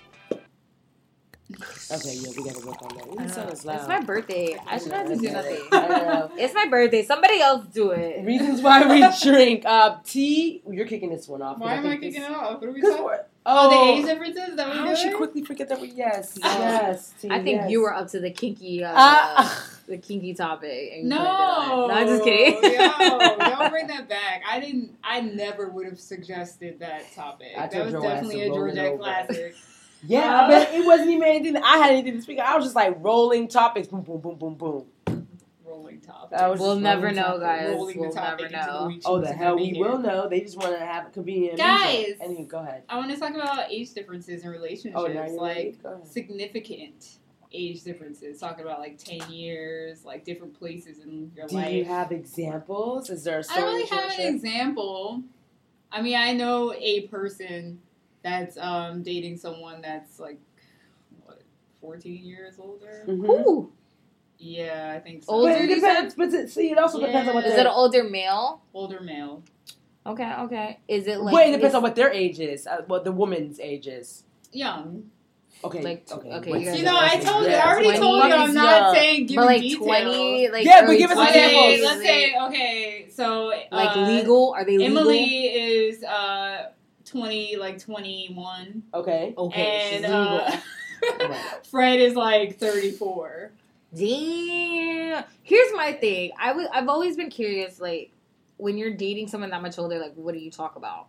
Okay, yeah, we gotta work on that. I Ooh, so It's loud. my birthday. I should have to do I nothing. know. It's my birthday. Somebody else do it. Reasons why we <laughs> drink. Uh, T, you're kicking this one off. 'cause Why am I think kicking this- it off? What are we talking? we're Oh, the oh, age differences that we how did she doing? quickly forget that we yes, Oh. yes. I think yes. you were up to the kinky, uh, Ah. the kinky topic. And No, put it on. no, I'm just kidding. Yo, don't <laughs> bring that back. I didn't. I never would have suggested that topic. I that was definitely a roll it Georgette classic. Yeah, I uh, bet it wasn't even anything. That I had anything to speak. of. I was just like rolling topics. Boom, boom, boom, boom, boom. Rolling topic. I was We'll never know, topics. guys. Rolling we'll the never into the know. Oh, the hell we be will know. They just want to have a convenient. Guys! music. Anyway, go ahead. I want to talk about age differences in relationships, Oh, now you're like significant age differences. Talking about like ten years, like different places in your Do life. Do you have examples? Is there a I story? don't really have an example. I mean, I know a person that's um, dating someone that's like what, fourteen years older. Mhm. Ooh, Yeah, I think so. Older, But it depends. But it, see, it also depends on what. Yeah. is their- it an older male? older male. Okay, okay. Is it like? Wait, it depends on what their age is. Uh, what the woman's age is. Young. Okay. Like, okay. okay, you You know, I told you. yeah. I already 20 told you. I'm not young. saying give But like details. twenty, like Yeah, but early give us 20s, Okay, let's say okay. So like uh, legal. Are they legal? Emily is uh twenty, like twenty one, Okay. Okay, and uh, Right. <laughs> <laughs> Fred is like thirty four. Damn. Here's my thing. I w- I've always been curious, like, when you're dating someone that much older, like, what do you talk about?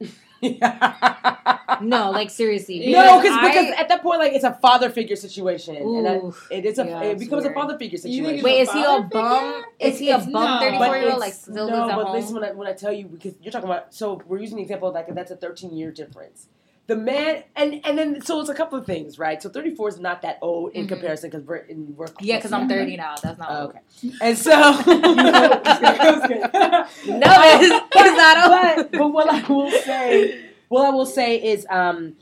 <laughs> No, like, seriously. no, because because at that point, like it's a father figure situation, and I, it is a Yeah, it becomes weird. a father figure situation. Wait, is he a bum? figure? Is he a bum 34 year old, like, still no, lives at but home? listen when I, when I tell you because you're talking about so we're using the example of like that's a 13 year difference. The man and and then so it's a couple of things, right? So 34 is not that old in Mhm. comparison because we're in we're yeah, because I'm 30 now. That's not Oh, old. okay, and so that was good. No, it's, it's not old. but but what I will say, what I will say is, um,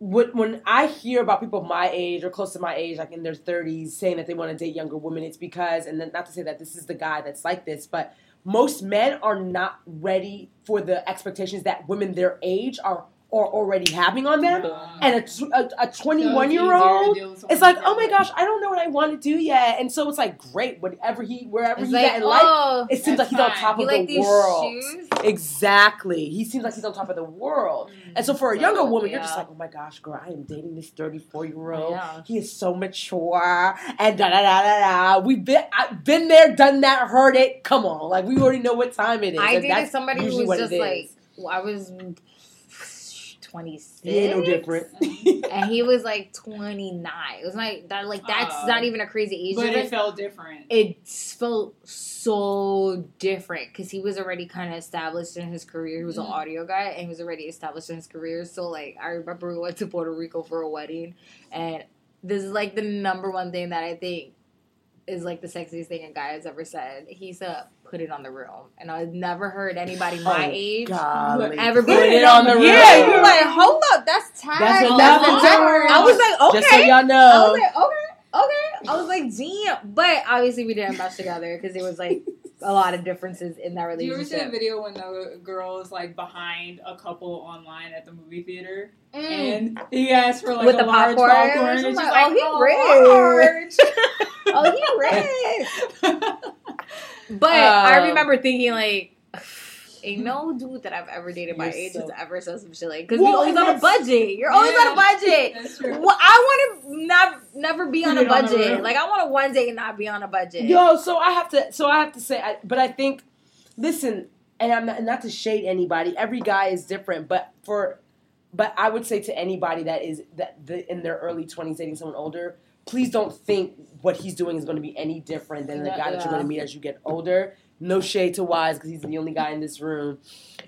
when when I hear about people my age or close to my age, like in their thirties, saying that they want to date younger women, it's because, and then not to say that this is the guy that's like this, but most men are not ready for the expectations that women their age are are already having on them, Uh, and a a, a 21 it's year old. deal with someone It's like, oh my gosh, I don't know what I want to do yet, and so it's like great, whatever he, wherever It's he's like, at in life, oh, it seems like That's he's on top you of like the these world. shoes? Exactly, he seems like he's on top of the world. And so for a So, younger woman, you're just like, oh my gosh, girl, I am dating this 34 year old. Yeah. He is so mature and da da da da da. We've been I've been there, done that, heard it. Come on, like we already know what time it is. I and dated somebody who was just like, well, I was 26. he ain't no different. And he was like 29. It was like, that, like that's Oh. not even a crazy age but it felt different. it felt so different because he was already kind of established in his career. He was an Mhm. audio guy and he was already established in his career. So like I remember we went to Puerto Rico for a wedding, and this is like the number one thing that I think is like the sexiest thing a guy has ever said. He said, "Put it on the room," and I've never heard <laughs> anybody my Oh, age. Golly. Ever Put it on the room. Yeah, you're like, hold up, that's tag. That's That's, enough the to I was like, okay. Just so y'all know. I was like, okay, okay. I was like, damn. But obviously, we didn't mesh together because it was like <laughs> a lot of differences in that relationship. Do you ever see that relationship. video when the girl is like behind a couple online at the movie theater Mm. and he asked for like With a the large popcorn, popcorn, and and she's she's like, like, "Oh, he rich." <laughs> oh, he rich. <laughs> But I Um, remember thinking like. Ain't mm-hmm. no dude that I've ever dated my You're age so- has ever said some shit like because Well, we always on a budget. You're always Yeah. on a budget. That's true. Well, I want to never never be on a it on budget. like I want to one day not be on a budget. Yo, so I have to. So I have to say, I, but I think, listen, and I'm not, not to shade anybody. Every guy is different, but for, but I would say to anybody that is that the, in their early 20s dating someone older, please don't think what he's doing is going to be any different than the Yeah, guy that you're going to meet as you get older. No shade to Wise because he's the only guy in this room,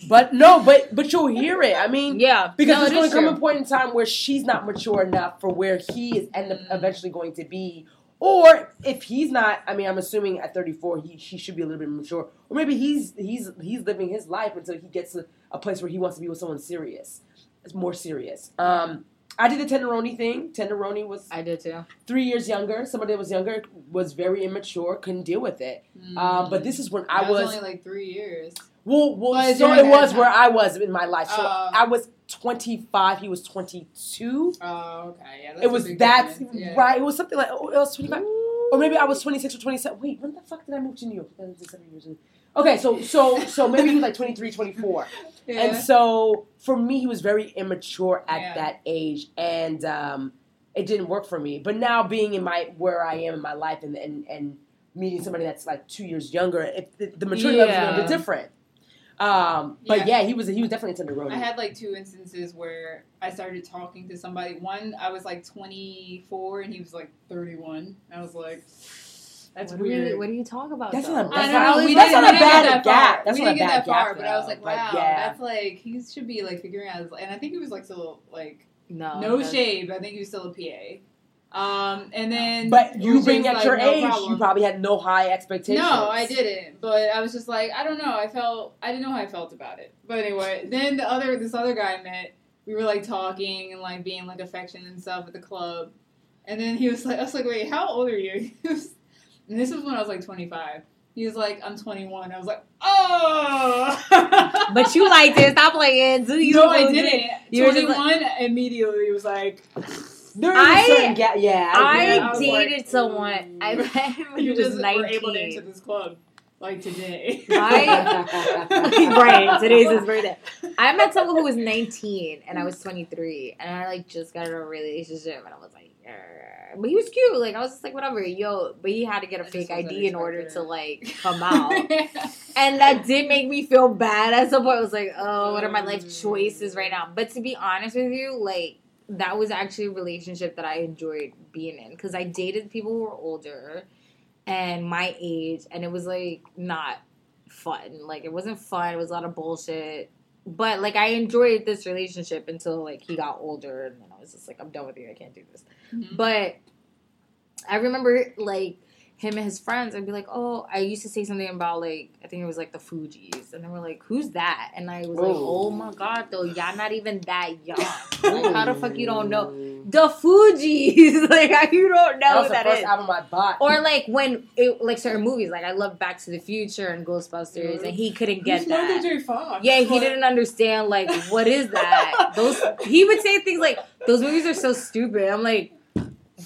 but no, but but you'll hear it. I mean, Yeah, because No, there's going to come true. a point in time where she's not mature enough for where he is end up eventually going to be. Or if he's not, I mean, I'm assuming at 34 he he should be a little bit mature. Or maybe he's he's he's living his life until he gets to a place where he wants to be with someone serious. It's more serious. Um, I did the Tenderoni thing. Tenderoni was I did too. three years younger. Somebody that was younger was very immature, couldn't deal with it. Um, but this is when I That was only like three years. well, well, But so it was time- where I was in my life. So Oh. I was 25, he was 22. Oh, okay, yeah. That's it was that yeah. right. It was something like oh, it was 25, or maybe I was 26 or 27. Wait, when the fuck did I move to New York? That was seven years ago. Okay, so so so maybe he was like <laughs> 23, 24. Yeah. And so for me, he was very immature at Yeah. that age, and um, it didn't work for me. But now being in my where I am in my life, and and, and meeting somebody that's like two years younger, it, the, the maturity level is a little Yeah. bit different. Um, but Yeah. yeah. he was he was definitely into the road. I had like two instances where I started talking to somebody. One, I was like 24 and he was like 31. I was like, that's what Do weird. you, what do you talk about? That's though? not a- I that's don't know. We that's didn't, a we bad get that gap. far. That's we not a didn't get bad that far, gap, but I was like, But wow, yeah. that's like he should be like figuring out. His, and I think he was like still like no, no that's- shade. But I think he was still a PA. Um, and then but you was being at like, your no age, problem. you probably had no high expectations. No, I didn't. But I was just like, I don't know. I felt I didn't know how I felt about it. But anyway, then the other this other guy I met, we were like talking and like being like affectionate and stuff at the club. And then he was like I was like, Wait, how old are you? <laughs> He was, and this was when I was like twenty five. He was like, I'm twenty one. I was like, Oh But you liked it. Stop playing. Do you? No, I didn't. You were just Twenty one immediately was like There is I- a certain gap. Yeah, I Yeah, I dated like, someone. I ooh. met him when he you was just were able to enter nineteen. this club like today. I- <laughs> right, today's his birthday. I met someone who was 19 and I was 23, and I like just got in a relationship, and I was like, "Arr." But he was cute. Like I was just like, whatever, yo. But he had to get a I fake ID in order to like <laughs> come out, and that did make me feel bad at some point. I was like, oh, what are my life choices right now? But to be honest with you, like that was actually a relationship that I enjoyed being in because I dated people who were older and my age, and it was like not fun. Like it wasn't fun. It was a lot of bullshit. But like I enjoyed this relationship until like he got older, and then I was just like, I'm done with you. I can't do this. Mhm. But I remember like him and his friends. I'd be like, oh, I used to say something about like I think it was like the Fugees, and they were like, who's that? And I was like, Oh. my god, though y'all not even that young. Like, how the fuck you don't know? The Fugees. <laughs> like you don't know That was who the that first is. album I bought. Or like when it like certain movies, like I love Back to the Future and Ghostbusters, and he couldn't get Who's Michael that. J. Fox? Yeah, he didn't understand like what is <laughs> that. Those he would say things like those movies are so stupid. I'm like,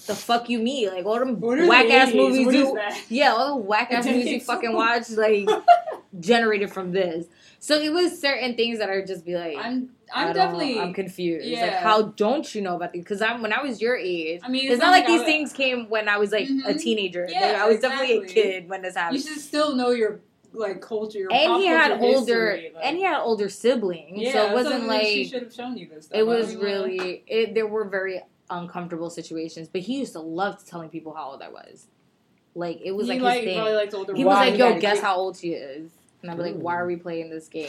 the fuck you mean? Like all them the whack ass movies What you yeah, all the whack ass movies you <laughs> fucking so- watch like <laughs> generated from this. So it was certain things that I would just be like. I'm I'm definitely I'm confused. Like, how don't you know about these? Because I'm when I was your age, I mean it's, not like, these I- things came when I was like a Mhm. teenager. Yeah, Like, I was definitely a kid when this happened. You should still know your like culture, And he had older, history, like- and he had older siblings, yeah, so it wasn't like she should have shown you this. Stuff. it was do you wanna- really. It, there were very uncomfortable situations, but he used to love telling people how old I was. Like it was he like, like, his thing. probably likes older. he was like, "Yo, guess how old she is," and I'd be like, "Why are we playing this game?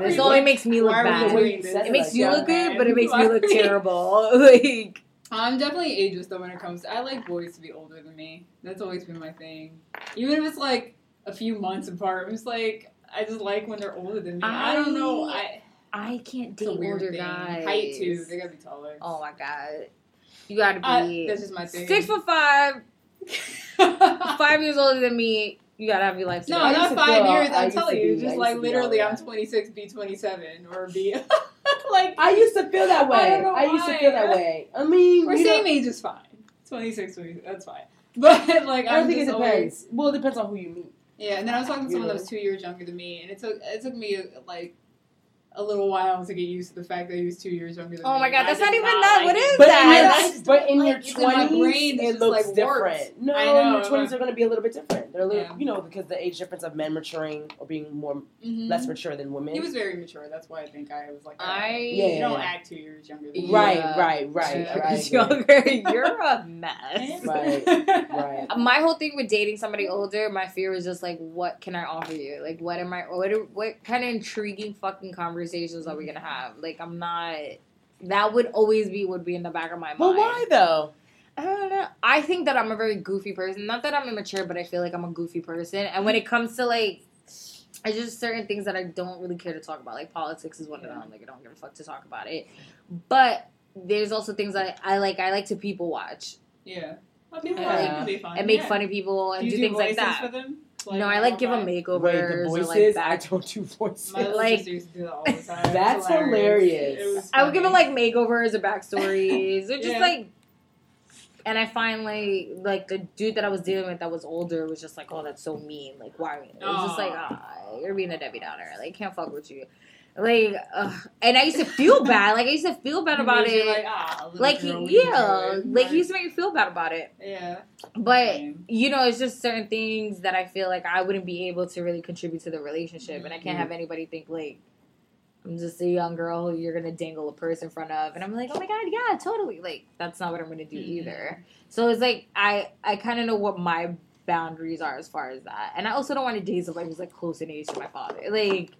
This only like- makes me look why are we bad. doing this? It It makes like, you look good, man. but it makes me look <laughs> terrible." <laughs> like I'm definitely ageist though when it comes. to I like boys to be older than me. That's always been my thing. Even if it's like a few months apart, I'm like I just like when they're older than me. I, don't know. I I can't date older thing. guys. Height too. They gotta be taller. Oh my god. You gotta I- be that's just my thing. six foot five, <laughs> five years older than me. You gotta have your life No, I not five years. I I'm telling you, I just like literally, I'm 26, be 27, or be <laughs> like I used to feel that I way. don't know I, used to feel that way. I mean, we're same age is fine. 26, 20, that's fine. <laughs> But like, I I'm think it depends. always- Well, it depends on who you meet. yeah, and then I was talking to someone that was two years younger than me, and it took it took me like a little while to get used to the fact that he was two years younger than me. Oh my god, that's not even not that. like What it. is But that? in your, That's- That's- but in your like, it's in my twenties, it looks like, different. warped. No, I know, your twenties but- are going to be a little bit different. They're a little, Yeah. you know, because the age difference of men maturing or being more Mhm. less mature than women. He was very mature. That's why I think I was like, I- Yeah, you yeah, don't yeah. act two years younger than me. Right, Yeah. right, right, Yeah. right. Younger. <laughs> You're a mess. Right, <laughs> right. My whole thing with dating somebody older, my fear was just like, what can I offer you? Like, what am I? What what kind of intriguing fucking conversations are we gonna have? Like, I'm not. That would always be would be in the back of my mind. But why though? I don't know. I think that I'm a very goofy person. Not that I'm immature, but I feel like I'm a goofy person. And when it comes to like, it's just certain things that I don't really care to talk about. Like politics is one of them. Like I don't give a fuck to talk about it. But there's also things that I like. I like to people watch Yeah. Well, people Yeah. like it can be fun. and make yeah. fun of people and Do do, do things like that. For them? no, I like give them make. makeovers Wait, the or voices? like I back. don't do <laughs> voices. My little Like- used to do that all the <laughs> time. That's It's hilarious. I would give them like makeovers or backstories or <laughs> just Yeah. like. And I finally like like the dude that I was dealing with that was older was just like, oh, that's so mean. Like, why? It was just like, ah, you're being a Debbie Downer. Like, can't fuck with you. Like, and I used to feel <laughs> bad. Like, I used to feel bad about it. Like, ah, Like, he, what are you yeah, like he used to make me feel bad about it. Yeah. But Same. you know, it's just certain things that I feel like I wouldn't be able to really contribute to the relationship, and I can't have anybody think like I'm just a young girl who you're gonna dangle a purse in front of, and I'm like, oh my god, yeah, totally. Like that's not what I'm gonna do Mhm. either. So it's like I I kind of know what my boundaries are as far as that, and I also don't want to date somebody who's like close in age to my father, like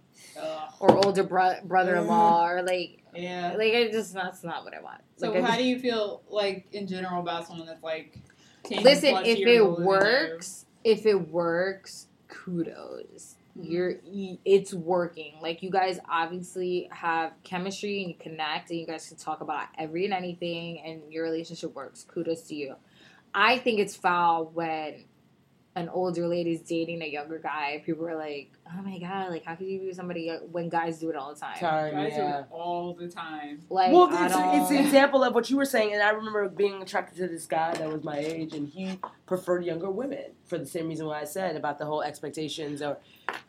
Ugh. or older bro- brother-in-law, or like Yeah. like I just that's not what I want. So Like, how just- do you feel like in general about someone that's like 10 Listen, if it older than you? works, if it works, kudos. Mhm. You're it's working. Like you guys obviously have chemistry and you connect and you guys can talk about every and anything and your relationship works. Kudos to you. I think it's foul when an older lady's dating a younger guy. People are like, "Oh my god, like how could you be somebody when guys do it all the time?" Time, Guys do it all the time. Like, well, it's, it's an example of what you were saying, and I remember being attracted to this guy that was my age, and he preferred younger women for the same reason why I said about the whole expectations. Or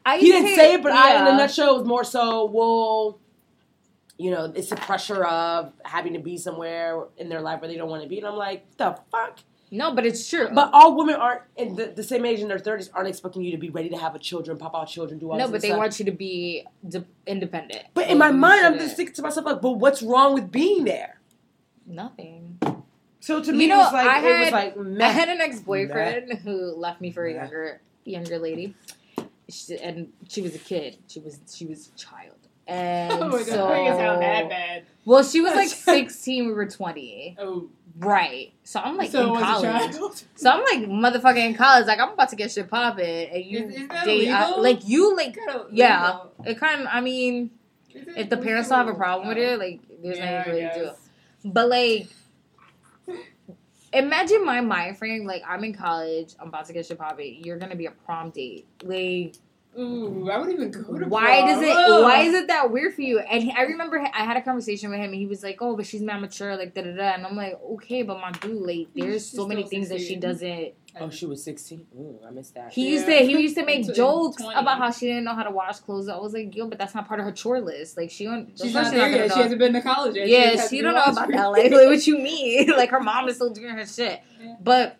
I he didn't say it, but I, in a nutshell, it was more so, well, you know, it's the pressure of having to be somewhere in their life where they don't want to be, and I'm like, the fuck. No, but it's true. But all women aren't in the, the same age in their thirties aren't expecting you to be ready to have a children, pop out children, do all no, this but they stuff. want you to be de- independent. But in my You mind, I'm just thinking to myself like, but what's wrong with being there? nothing. So to me, You me, know, it was like I it was had- like I had an ex boyfriend who left me for a Nah. younger younger lady, she, and she was a kid. She was she was a child, <laughs> oh and Oh, it so doesn't that bad. well, she was like <laughs> sixteen. We were twenty, Oh, right? So I'm like so in college. So I'm like motherfucking in college. Like I'm about to get shit popping, and you Is- is date uh, I- like you like yeah. it kind of. I mean, it if the parents don't have a problem with it, like there's Yeah, nothing really to do. But like, Imagine my mind frame. Like I'm in college. I'm about to get shit popping. You're gonna be a prom date. Like Ooh, I wouldn't even go to why prom. does it? Ugh. Why is it that weird for you? And he, I remember I had a conversation with him, and he was like, "Oh, but she's not mature." Like da da da. And I'm like, "Okay, but my dude, like, there's She's so many still things that she doesn't." Oh, she was 16? Ooh, I missed that. He used to he used to make <laughs> jokes 20. about how she didn't know how to wash clothes. I was like, yo, but that's not part of her chore list. Like she don't. She's not there gonna yet. She hasn't been to college yet. Yeah, just she don't know about watched. that. <laughs> Like, like what you mean? <laughs> like her mom is still doing her shit. Yeah. But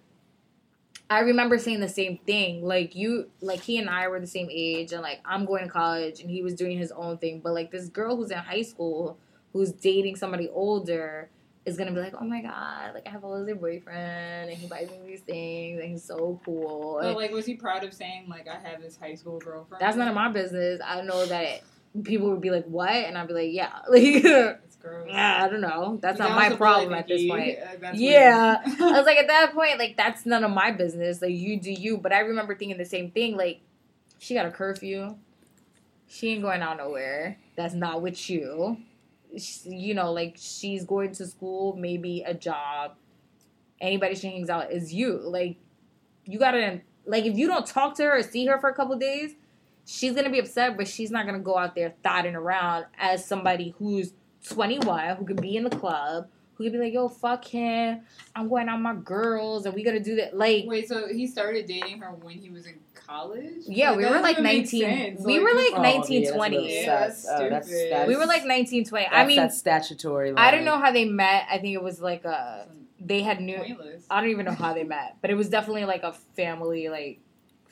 I remember saying the same thing. Like you, like he and I were the same age, and like I'm going to college, and he was doing his own thing. But like this girl who's in high school, who's dating somebody older, is gonna be like, oh my god, like I have a older boyfriend, and he buys me these things, and he's so cool. But like, was he proud of saying like I have this high school girlfriend? That's none of my business. I know that people would be like, "What?" and I'd be like, "Yeah." <laughs> Like, gross. I don't know. That's That not my problem at this point. Uh, Yeah. <laughs> I was like, at that point, like that's none of my business. Like you do you. But I remember thinking the same thing. Like she got a curfew. She ain't going out nowhere. That's not with you. She- you know, like she's going to school, maybe a job. Anybody she hangs out is you. Like you gotta like if you don't talk to her or see her for a couple days, she's gonna be upset, but she's not gonna go out there thotting around as somebody who's 21, who could be in the club, who could be like, yo, fuck him. I'm going out with my girls and we gotta do that. Like Wait, so he started dating her when he was in college? Yeah, we were like doesn't make 19 we were like Oh, 19, yeah, that's really Yeah, that's sus. Oh, that's, stupid. that's, we were like 1920. I mean, that statutory line. I don't know how they met. I think it was like a they had new Pointless. I don't even know how they met, but it was definitely like a family like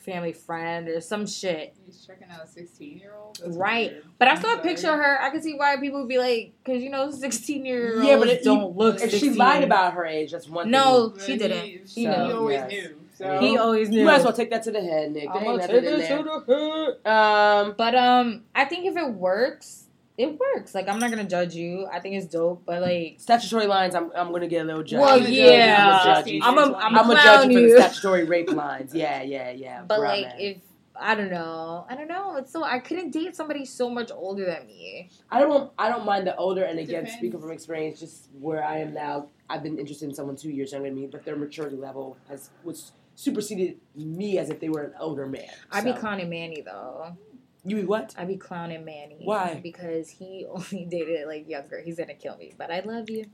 family friend or some shit. He's checking out a 16 year old? Right. But I saw a picture of her. I can see why people would be like, because you know, sixteen year olds Yeah, but it- don't look. If 16. she lied about her age, that's one No, thing. But she didn't. He, He he knew. always Yes. knew. So he always knew. You might as well take that to the head, Nick. I'm gonna take in it there. to the head. Um, But um, I think if it works, it works. Like I'm not gonna judge you. I think it's dope. But like, statutory lines, I'm, I'm gonna get a little judgy. well, I'm gonna judge yeah, I'm gonna judge you. I'm a I'm a I'm gonna clown judge you for the statutory rape <laughs> lines. Yeah, yeah, yeah. But Bruh, like, man. if I don't know, I don't know. It's so I couldn't date somebody so much older than me. I don't I don't mind the older and again Depends. speaking from experience, just where I am now, I've been interested in someone two years younger than me, but their maturity level has was superseded me as if they were an older man. I be So- clowning Manny though. You be what? I be clowning Manny. Why? Because he <laughs> only dated like younger. He's gonna kill me, but I love you.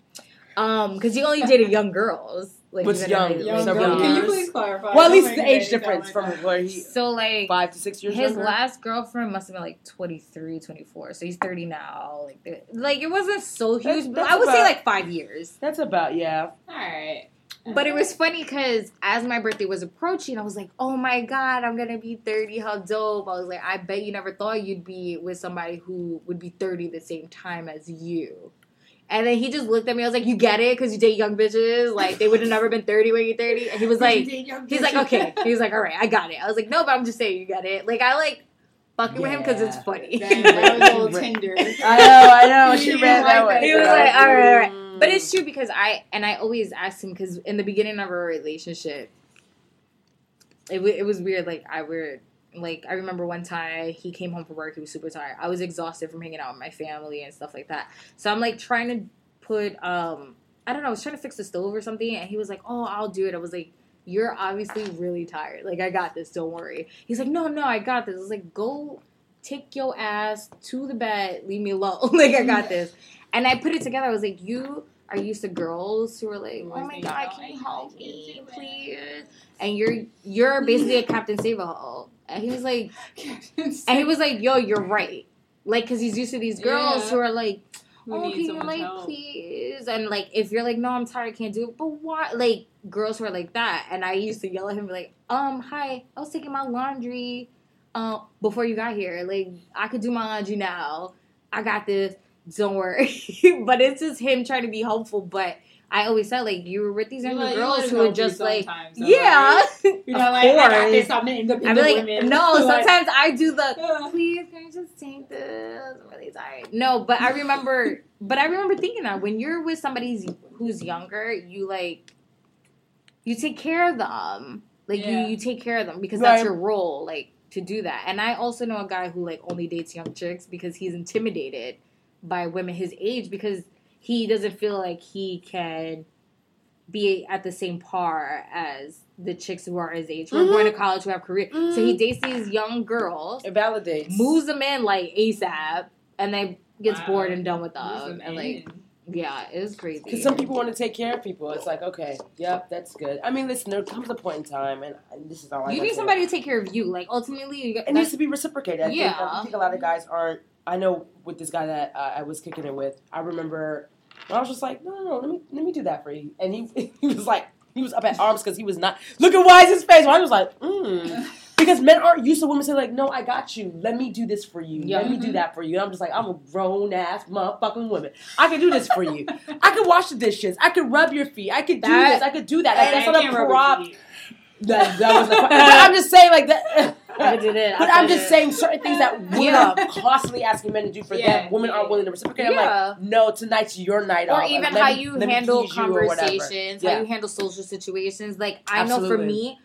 Um, because he only dated young girls. Like What's young? date, Young like, Several girl. Can you please clarify? Well, at least the age difference from that. where he <laughs> So like five to six years his younger. last girlfriend must have been like 23, 24. So he's 30 now. Like like it wasn't so huge. That's- but that's I would say like 5 years. That's about yeah. Alright. But it was funny because as my birthday was approaching, I was like, "Oh my god, I'm gonna be 30. How dope!" I was like, "I bet you never thought you'd be with somebody who would be 30 the same time as you." And then he just looked at me. I was like, "You get it? Because you date young bitches. Like they would have never been 30 when you're 30." And he was <laughs> like, "He's like, okay." He was like, "All right, I got it." I was like, "No, but I'm just saying you get it." Like I like fucking with him because it's funny. Damn, that was a little <laughs> tender. I know, I know. She He ran that way. He was like, all right, all right. Mm. But it's true because I and I always asked him because in the beginning of our relationship, it wa- it was weird. Like I were like I remember one time he came home from work. He was super tired. I was exhausted from hanging out with my family and stuff like that. So I'm like trying to put um I don't know. I was trying to fix the stove or something, and he was like, "Oh, I'll do it." I was like. You're obviously really tired. Like I got this. Don't worry. He's like, no, no, I got this. I was like, go take your ass to the bed. Leave me alone. <laughs> like I got this. And I put it together. I was like, you are used to girls who are like, oh my god, can you help me, please? And you're you're basically a Captain Save a Hole. And he was like, and he was like, yo, you're right. Like, cause he's used to these girls Yeah. who are like, oh, can you like help? please? And like, if you're like, no, I'm tired, I can't do it. But why? Like, girls who are like that. And I used to yell at him, be like, um, hi, I was taking my laundry, uh, before you got here. Like, I could do my laundry now. I got this. Don't worry. <laughs> but it's just him trying to be helpful. But I always said, like, you were with these You younger you let girls who were just like, yeah. right? <laughs> Not Of like, I got course. this, I'm an independent I'd be like, no, <laughs> sometimes I do the please can you just take this? I'm really tired. No, but I remember but I remember thinking that when you're with somebody who's younger, you like you take care of them. Like Yeah. you you take care of them because that's your role, like to do that. And I also know a guy who like only dates young chicks because he's intimidated by women his age because he doesn't feel like he can be at the same par as the chicks who are his age, who are going to mm-hmm. college, who have career. So he mm-hmm. dates these young girls, It validates. moves them in like ASAP, and then gets Wow. bored and done with Who's them. And like, man? yeah, it was crazy. Because some people want to take care of people. It's like, okay, yep, that's good. I mean, listen, there comes a point in time, and and this is all I you need somebody to take care of you. Like ultimately, you got, It needs to be reciprocated. I, think, Yeah. I think a lot of guys aren't. I know with this guy that uh, I was kicking it with, I remember when I was just like, no, no, no, let me let me do that for you, and he <laughs> he was like, he was up at arms because he was not. Look at Wise's face. I was like, mm. <laughs> Because men aren't used to women saying like, "No, I got you. Let me do this for you. Let me do that for you." And I'm just like, I'm a grown ass motherfucking woman. I can do this for you. <laughs> I can wash the dishes. I can rub your feet. I could do That- this. I could do that. Like, I that's not a prop. That, that was. The, but I'm just saying like that. I did it. But I I'm just it. saying certain things that women Yeah. are constantly asking men to do for Yeah, them. Women aren't willing to reciprocate. I'm Yeah. like, no, tonight's your night or off. even Let how me- you handle please you conversations, how Yeah. you handle social situations. Like I know for me,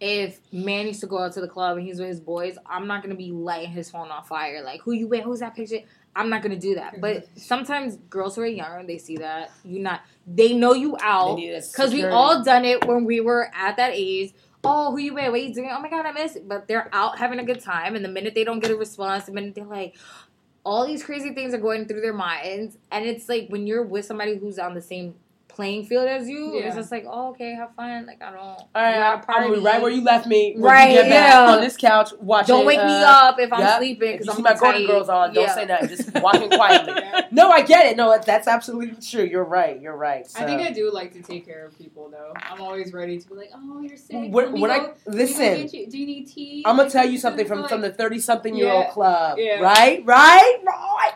if man used to go out to the club and he's with his boys, I'm not gonna be lighting his phone on fire. Like who you with? Who's that picture? I'm not gonna do that. But <laughs> sometimes girls who are younger, they see that you not. They know you out because we all done it when we were at that age. Oh, who you with? What you doing? Oh my god, I miss it. But they're out having a good time, and the minute they don't get a response, the minute they're like, all these crazy things are going through their minds, and it's like when you're with somebody who's on the same playing field as you, Yeah. it's just like, oh, okay, have fun. Like I don't. All right, we're at a I'm party. right where you left me. Right, you get back yeah. on this couch watching. Don't wake me uh, up if I'm yeah. sleeping because I'm see my Golden tight. Girls on, don't Yeah. say nothing. Just walking <laughs> quietly. No, I get it. No, that's absolutely true. You're right. You're right. So. I think I do like to take care of people though. I'm always ready to be like, oh, you're sick. When, Let when I let me go listen, get you- do you need tea? I'm gonna tell you something from like- from the 30 something year old club. Yeah. Right, right, right.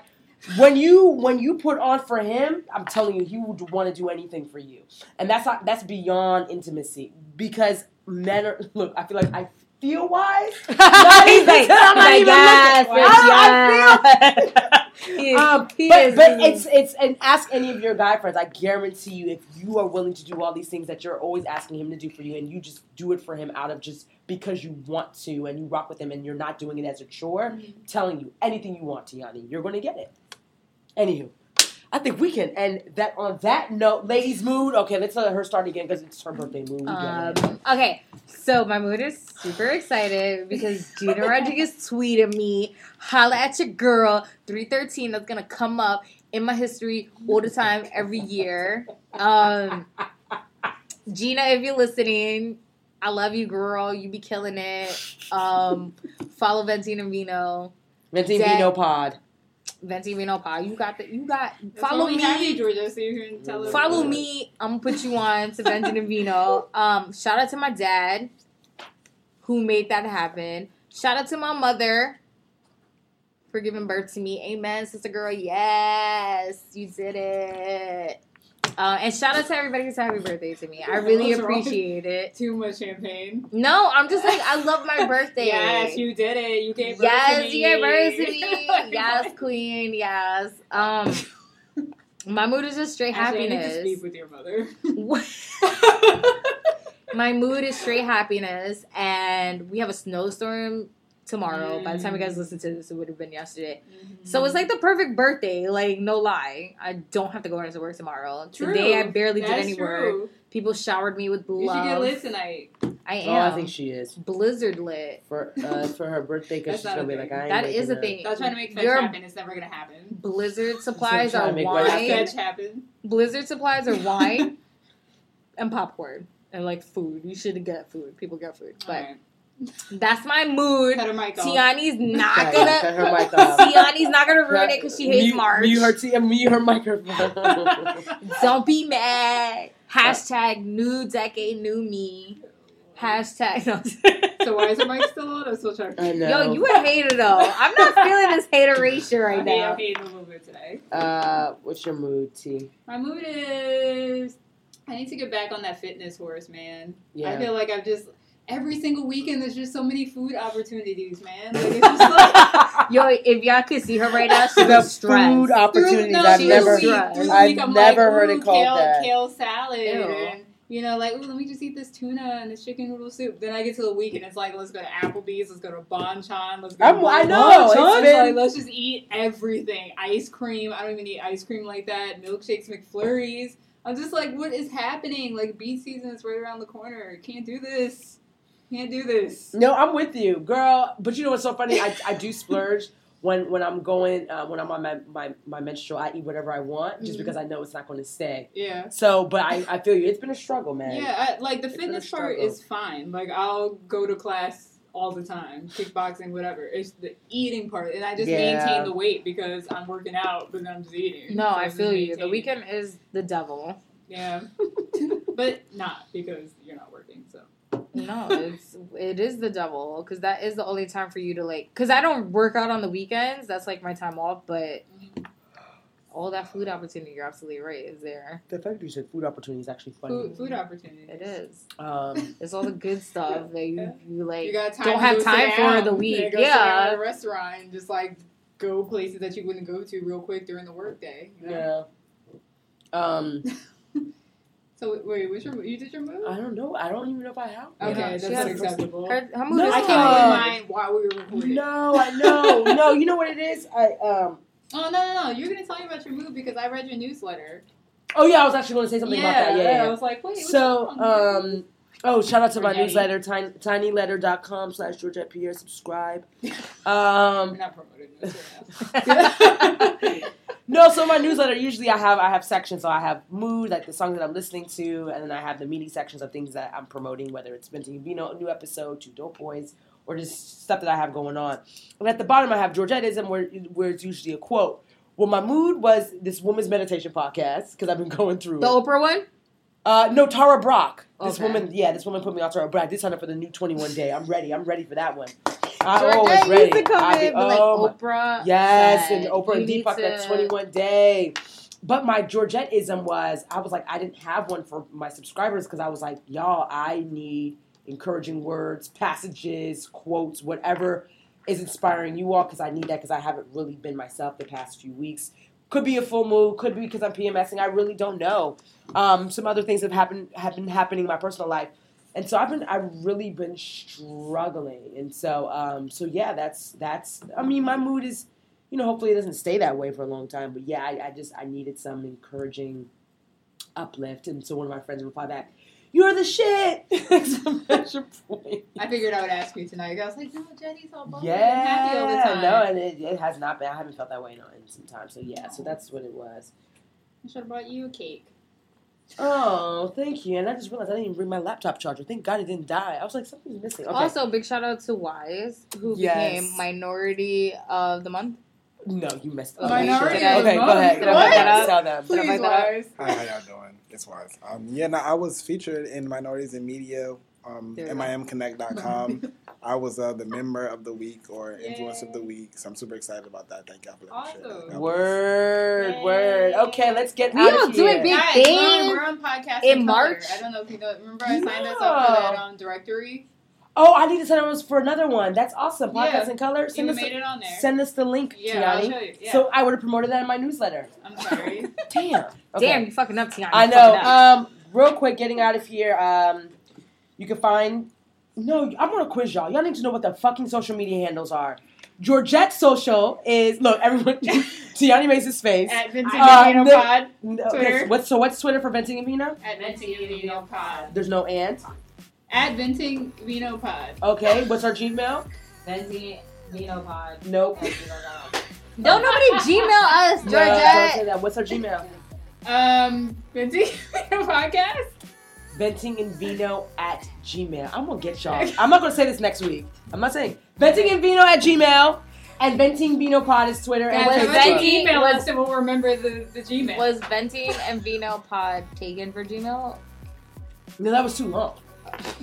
When you when you put on for him, I'm telling you, he would want to do anything for you, and that's not that's beyond intimacy because men are. Look, I feel like I feel wise. <laughs> Not he's even- like, I'm not even yes, looking. I- I yes. <laughs> He Um, he but but it's it's and ask any of your guy friends. I guarantee you, if you are willing to do all these things that you're always asking him to do for you, and you just do it for him out of just because you want to, and you rock with him, and you're not doing it as a chore, Mm-hmm. telling you anything you want, Tiani, you're going to get it. Anywho, I think we can end that on that note, ladies' mood. Okay, let's let her start again because it's her birthday mood. We get it. Um, okay, so my mood is super excited because Gina Rodriguez <laughs> tweeted me, holla at your girl, 313, that's gonna come up in my history all the time, every year. Um, Gina, if you're listening, I love you, girl. You be killing it. Um, follow Venting Vino. Venti Zach- Vino Pod. Venting Vino Pod. You got the you got That's follow me. you, Georgia, so you can tell. Follow me. I'm gonna put you on to <laughs> and Vino. Um, shout out to my dad who made that happen. Shout out to my mother for giving birth to me. Amen, sister girl. Yes, you did it. Uh, and shout out to everybody who said happy birthday to me. I really appreciate it. Too much champagne. No, I'm just like I love my <laughs> birthday. Yes, you did it. You gave birth to Yes, me. you gave birth to <laughs> me. Yes, queen. Yes. Um, <laughs> my mood is just straight Actually, I need to happiness. speak with your mother. My mood is straight happiness, and we have a snowstorm tomorrow. By the time you guys listen to this, it would have been yesterday. So it's like the perfect birthday. Like no lie, I don't have to go into work tomorrow. Today I True. barely did That's any work. People showered me with love. You should get love. lit tonight. I am. Oh. I think she is Blizzard lit. for uh, for her birthday because she's gonna be like, I ain't That is a up. thing. Stop trying to make fetch Your happen. It's never gonna happen. Blizzard supplies are to make Make wine. fetch happen. Blizzard supplies are wine <laughs> and popcorn and like food. You should get food. People get food, but Alright. That's my mood. Cut her mic off. Tiani's not Cut- gonna. cut her mic off. Tiani's not gonna ruin it because she hates mute, March. Mute her, t- mute her microphone. <laughs> Don't be mad. <laughs> Hashtag new decade, new me. Hashtag. No. So why is her mic still on? I'm still trying to. I know. Yo, you a hater though. I'm not feeling this hateration <laughs> right I hate, now. I'm hating a little bit today. Uh, what's your mood, T? My mood is I need to get back on that fitness horse, man. Yeah. I feel like I've just every single weekend there's just so many food opportunities, man. Like it's just <laughs> like Yo, if y'all could see her right now, she's the stressed. food opportunities. no, I've never, is stressed. I've I'm never like, heard ooh, it called kale, that. Kale salad, Ew. and you know, like, ooh, let me just eat this tuna and this chicken noodle soup. Then I get to the week and it's like, let's go to Applebee's, let's go to Bonchon, let's go. I'm- to I know, it's It's been- like, let's just eat everything. Ice cream. I don't even eat ice cream like that. Milkshakes, McFlurries. I'm just like, what is happening? Like beach season is right around the corner. Can't do this. Can't do this. No, I'm with you, girl. But you know what's so funny? I, I do <laughs> splurge when when I'm going uh, when I'm on my, my my menstrual. I eat whatever I want just Mhm. because I know it's not going to stay. Yeah. So, but I, I feel you. It's been a struggle, man. Yeah, I, like the It's been a fitness part is fine. Like I'll go to class all the time, kickboxing, whatever. It's the eating part, and I just Yeah. maintain the weight because I'm working out, but then I'm just eating. No, So I feel you. The weekend is the devil. Yeah, <laughs> but not because you're not working. So No, it's it is the devil because that is the only time for you to like. Because I don't work out on the weekends. That's like my time off. But all that food opportunity, you're absolutely right, is there. The fact that you said food opportunity is actually funny. food, food opportunities. It is. Um, <laughs> It's all the good stuff that you, you like. You got time don't to have time sit for down. the week. Yeah, go sit Yeah. at a restaurant and just like go places that you wouldn't go to real quick during the workday. You know? yeah. Um, So wait, what's your you did your move? I don't know. I don't even know if I have. Okay, Yeah, that's she has- acceptable. Her, her mood No, is I can't fine. read mine while we were recording. No, I know. <laughs> no, you know what it is? I um. Oh no no no! You're gonna tell me about your move because I read your newsletter. Oh yeah, I was actually going to say something about that. Yeah. yeah. I was like, wait. What's So, um, oh, shout out to my Forgetting. newsletter, tiny, tinyletter.com slash Georgette Pierre. Subscribe. <laughs> we're Um, not promoting this. Right now. <laughs> no, so my newsletter usually I have I have sections. So I have mood, like the songs that I'm listening to, and then I have the meaty sections of things that I'm promoting, whether it's Venting Vino, new episode, to Dope Boys, or just stuff that I have going on. And at the bottom I have Georgetteism, where where it's usually a quote. Well, my mood was this woman's meditation podcast because I've been <laughs> going through The it. Oprah one? Uh, no, Tara Brach. This Okay. woman, yeah, this woman put me on Tara Brach. This signed up for the new 21 day. I'm ready. I'm ready for that one. I'm always ready. used to come I in, but like oh my- Oprah. yes, and Oprah and "You need Deepak, that 21 day. But my Georgetteism was, I was like, I didn't have one for my subscribers because I was like, y'all, I need encouraging words, passages, quotes, whatever is inspiring you all because I need that because I haven't really been myself the past few weeks. Could be a full mood, could be because I'm PMSing. I really don't know. Um, some other things have happened have been happening in my personal life, and so I've been I've really been struggling, and so um, so yeah, that's that's. I mean, my mood is, you know, hopefully it doesn't stay that way for a long time, but yeah, I, I just I needed some encouraging uplift, and so one of my friends replied back, "You're the shit!" <laughs> I figured I would ask you tonight. I was like, no, Jenny's all bubbly and happy all the Yeah, time. no, and it, it has not been. I haven't felt that way in, in some time. So yeah, so that's what it was. I should have brought you a cake. Oh, thank you. And I just realized I didn't even bring my laptop charger. Thank God it didn't die. I was like, something's missing. Okay. Also, big shout out to Wise, who Yes. became minority of the month. No, you messed up. minority okay, of okay, go month? ahead. Go What? ahead. Tell them. Did I Please, fuck that up? Hi, how y'all doing? It's Wise. Um, yeah, no, I was featured in Minorities in Media, um, There we. MIMconnect.com. <laughs> I was uh, the member of the week or influence of the week, so I'm super excited about that. Thank y'all for letting that. Awesome. God. Word, Yay. word. Okay, let's get We out all of doing here. big Guys, thing we're on, we're on podcast in in March. I don't know if you know. Remember, I signed us up for that No. um, directory. Oh, I need to send us for another one. That's awesome. Podcast Yeah. in color. You Send us, made it on there. send us the link, yeah, I'll Tiani. show you. Yeah. So I would have promoted that in my newsletter. I'm sorry. <laughs> Damn. Okay. Damn, you fucking up, Tiana. I You know. fucking up. Um, real quick, getting out of here. Um, you can find. No, I'm gonna quiz y'all. Y'all need to know what the fucking social media handles are. Georgette Social is look everyone. <laughs> Tiani makes his face. At Vincent Uh, Vino Pod. No, Twitter. okay, what's so what's Twitter for venting and vino? At Venting Vino Pod. There's no and. At Venting Vino Pod. Okay, what's our Gmail? Venti Vino Pod. Nope. Don't nobody Gmail us, No, don't say that. What's our Gmail? Um, Venting Vino <laughs> Podcast. Venting and Vino at Gmail. I'm gonna get y'all. I'm not gonna say this next week. I'm not saying Venting and Vino at Gmail and Venting Vino Pod is Twitter and Guys, was. Venting- email was- us and we'll remember the, the Gmail. Was Venting and Vino Pod taken for Gmail? No, that was too long.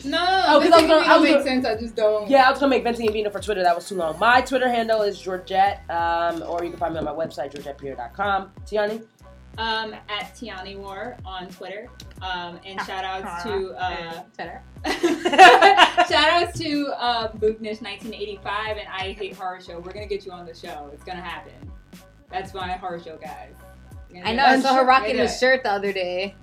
No, no, Oh, 'cause no. I was gonna- I Vino was makes gonna- sense. I just don't. Yeah, I was gonna make Venting and Vino for Twitter. That was too long. My Twitter handle is Georgette, um, or you can find me on my website, georgettepierre.com. Tiani? Um, at Tiani War on Twitter. Um, and <laughs> <laughs> shout outs to uh, Cheddar. shout outs to uh, Booknish 1985 and I Hate Horror Show. We're gonna get you on the show. It's gonna happen. That's my horror show, guys. I know. I saw her rocking Yeah. the shirt the other day.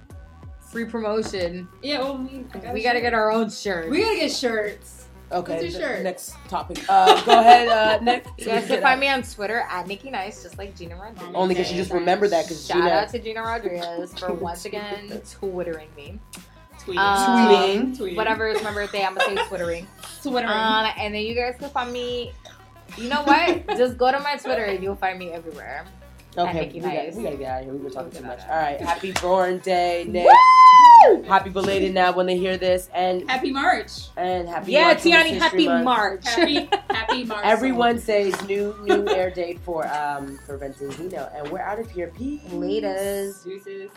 Free promotion. Yeah, well, we, I got We a gotta get our own shirt. We gotta get shirts. Okay, What's your shirt? next topic. Uh, go ahead, uh, <laughs> Nick. You guys can find me on Twitter at Nikki Nice, just like Gina Rodriguez. Only because you just remember that 'cause shout Gina- out to Gina Rodriguez for <laughs> once again twittering me. Tweeting. Um, Tweeting. Tweeting. Whatever is my birthday, I'm gonna say twittering. <laughs> Twittering. Um, and then you guys can find me. You know what? just go to my Twitter and you'll find me everywhere. Okay, Nikki we, gotta, we gotta get out of here. We were talking too much. All right, happy Born Day, Nick. Happy belated now when they hear this, and happy March. and happy Yeah, March Tiani, happy Month. March. Happy Happy <laughs> March. Every Wednesday's new new air date for um for Benzino, and we're out of here. Peace. Laters. Deuces.